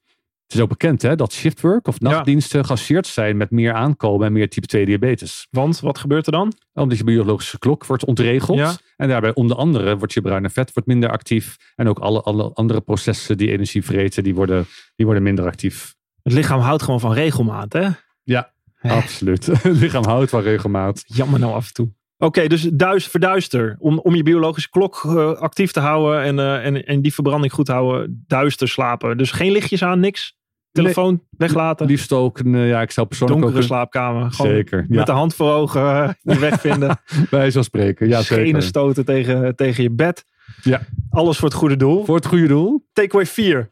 Het is ook bekend hè, dat shiftwork of nachtdiensten geassocieerd zijn met meer aankomen en meer type 2 diabetes. Want wat gebeurt er dan? Omdat je biologische klok wordt ontregeld. Ja. En daarbij onder andere wordt je bruine vet wordt minder actief. En ook alle, alle andere processen die energie vreten, die worden, die worden minder actief. Het lichaam houdt gewoon van regelmaat, hè? Ja, Eh. absoluut. Het lichaam houdt van regelmaat. Jammer nou af en toe. Oké, dus duis, verduister. Om, om je biologische klok eh, actief te houden en, eh, en, en die verbranding goed te houden, duister slapen. Dus geen lichtjes aan, niks. Telefoon weglaten. Liefst ook, een, eh, ja, ik zou persoonlijk Donkere ook een- slaapkamer. Gewoon Zeker. met Ja, de hand voor ogen eh, je weg vinden. bij zo spreken. Ja, Schenen zeker. stoten tegen, tegen je bed. Ja. Alles voor het goede doel. Voor het goede doel. Takeaway 4.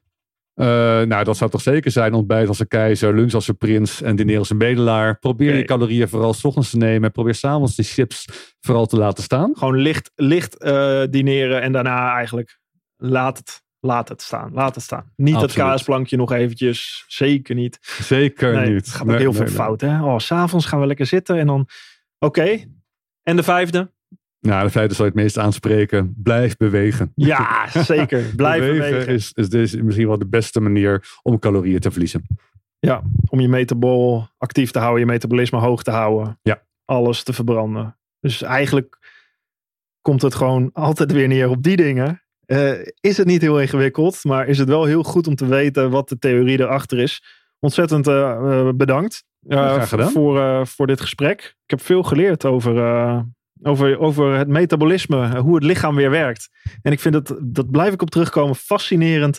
Eh, nou, dat zou toch zeker zijn. Ontbijt als een keizer, lunch als een prins en diner als een bedelaar. Probeer je calorieën vooral 's ochtends te nemen. Probeer s'avonds de chips vooral te laten staan. Gewoon licht, licht dineren en daarna eigenlijk laat het, laat het staan. Laat het staan. Niet dat Absoluut. kaasplankje nog eventjes. Zeker niet. Zeker Nee, niet. Het gaat ook Nee, heel nee, veel fout. Hè? Oh, s'avonds gaan we lekker zitten en dan... Oké. En de vijfde? Nou, de feiten zal je het meest aanspreken. Blijf bewegen. Ja, zeker. Blijf bewegen. is, is misschien wel de beste manier om calorieën te verliezen. Ja, om je metabol actief te houden, je metabolisme hoog te houden. Ja. Alles te verbranden. Dus eigenlijk komt het gewoon altijd weer neer op die dingen. Eh, is het niet heel ingewikkeld, maar is het wel heel goed om te weten wat de theorie erachter is. Ontzettend eh, eh, bedankt voor, voor dit gesprek. Ik heb veel geleerd over, over, over het metabolisme, hoe het lichaam weer werkt. En ik vind het, dat blijf ik op terugkomen, fascinerend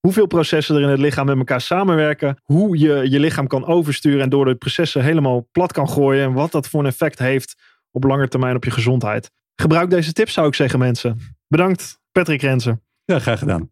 hoeveel processen er in het lichaam met elkaar samenwerken. Hoe je je lichaam kan oversturen en door de processen helemaal plat kan gooien. En wat dat voor een effect heeft op lange termijn op je gezondheid. Gebruik deze tips zou ik zeggen mensen. Bedankt Patrick Rensen. Ja, graag gedaan.